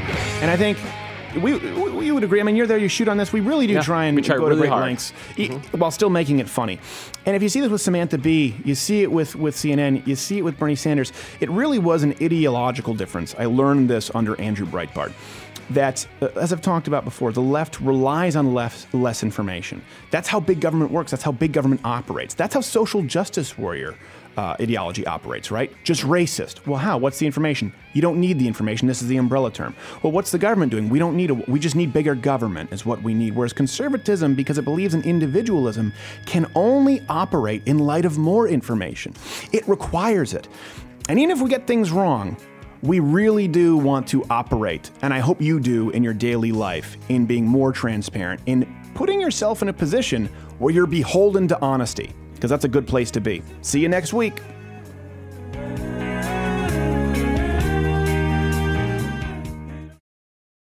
And I think we, we, we would agree. I mean, you're there, you shoot on this. We really do Yeah, try and try go to great hard. lengths e- while still making it funny. And if you see this with Samantha Bee, you see it with, with CNN, you see it with Bernie Sanders, it really was an ideological difference. I learned this under Andrew Breitbart. That, uh, as I've talked about before, the left relies on less, less information. That's how big government works. That's how big government operates. That's how social justice warrior uh, ideology operates, right? Just racist. Well, how? What's the information? You don't need the information. This is the umbrella term. Well, what's the government doing? We don't need a. We just need bigger government, is what we need. Whereas conservatism, because it believes in individualism, can only operate in light of more information. It requires it. And even if we get things wrong, we really do want to operate, and I hope you do in your daily life, in being more transparent, in putting yourself in a position where you're beholden to honesty, because that's a good place to be. See you next week.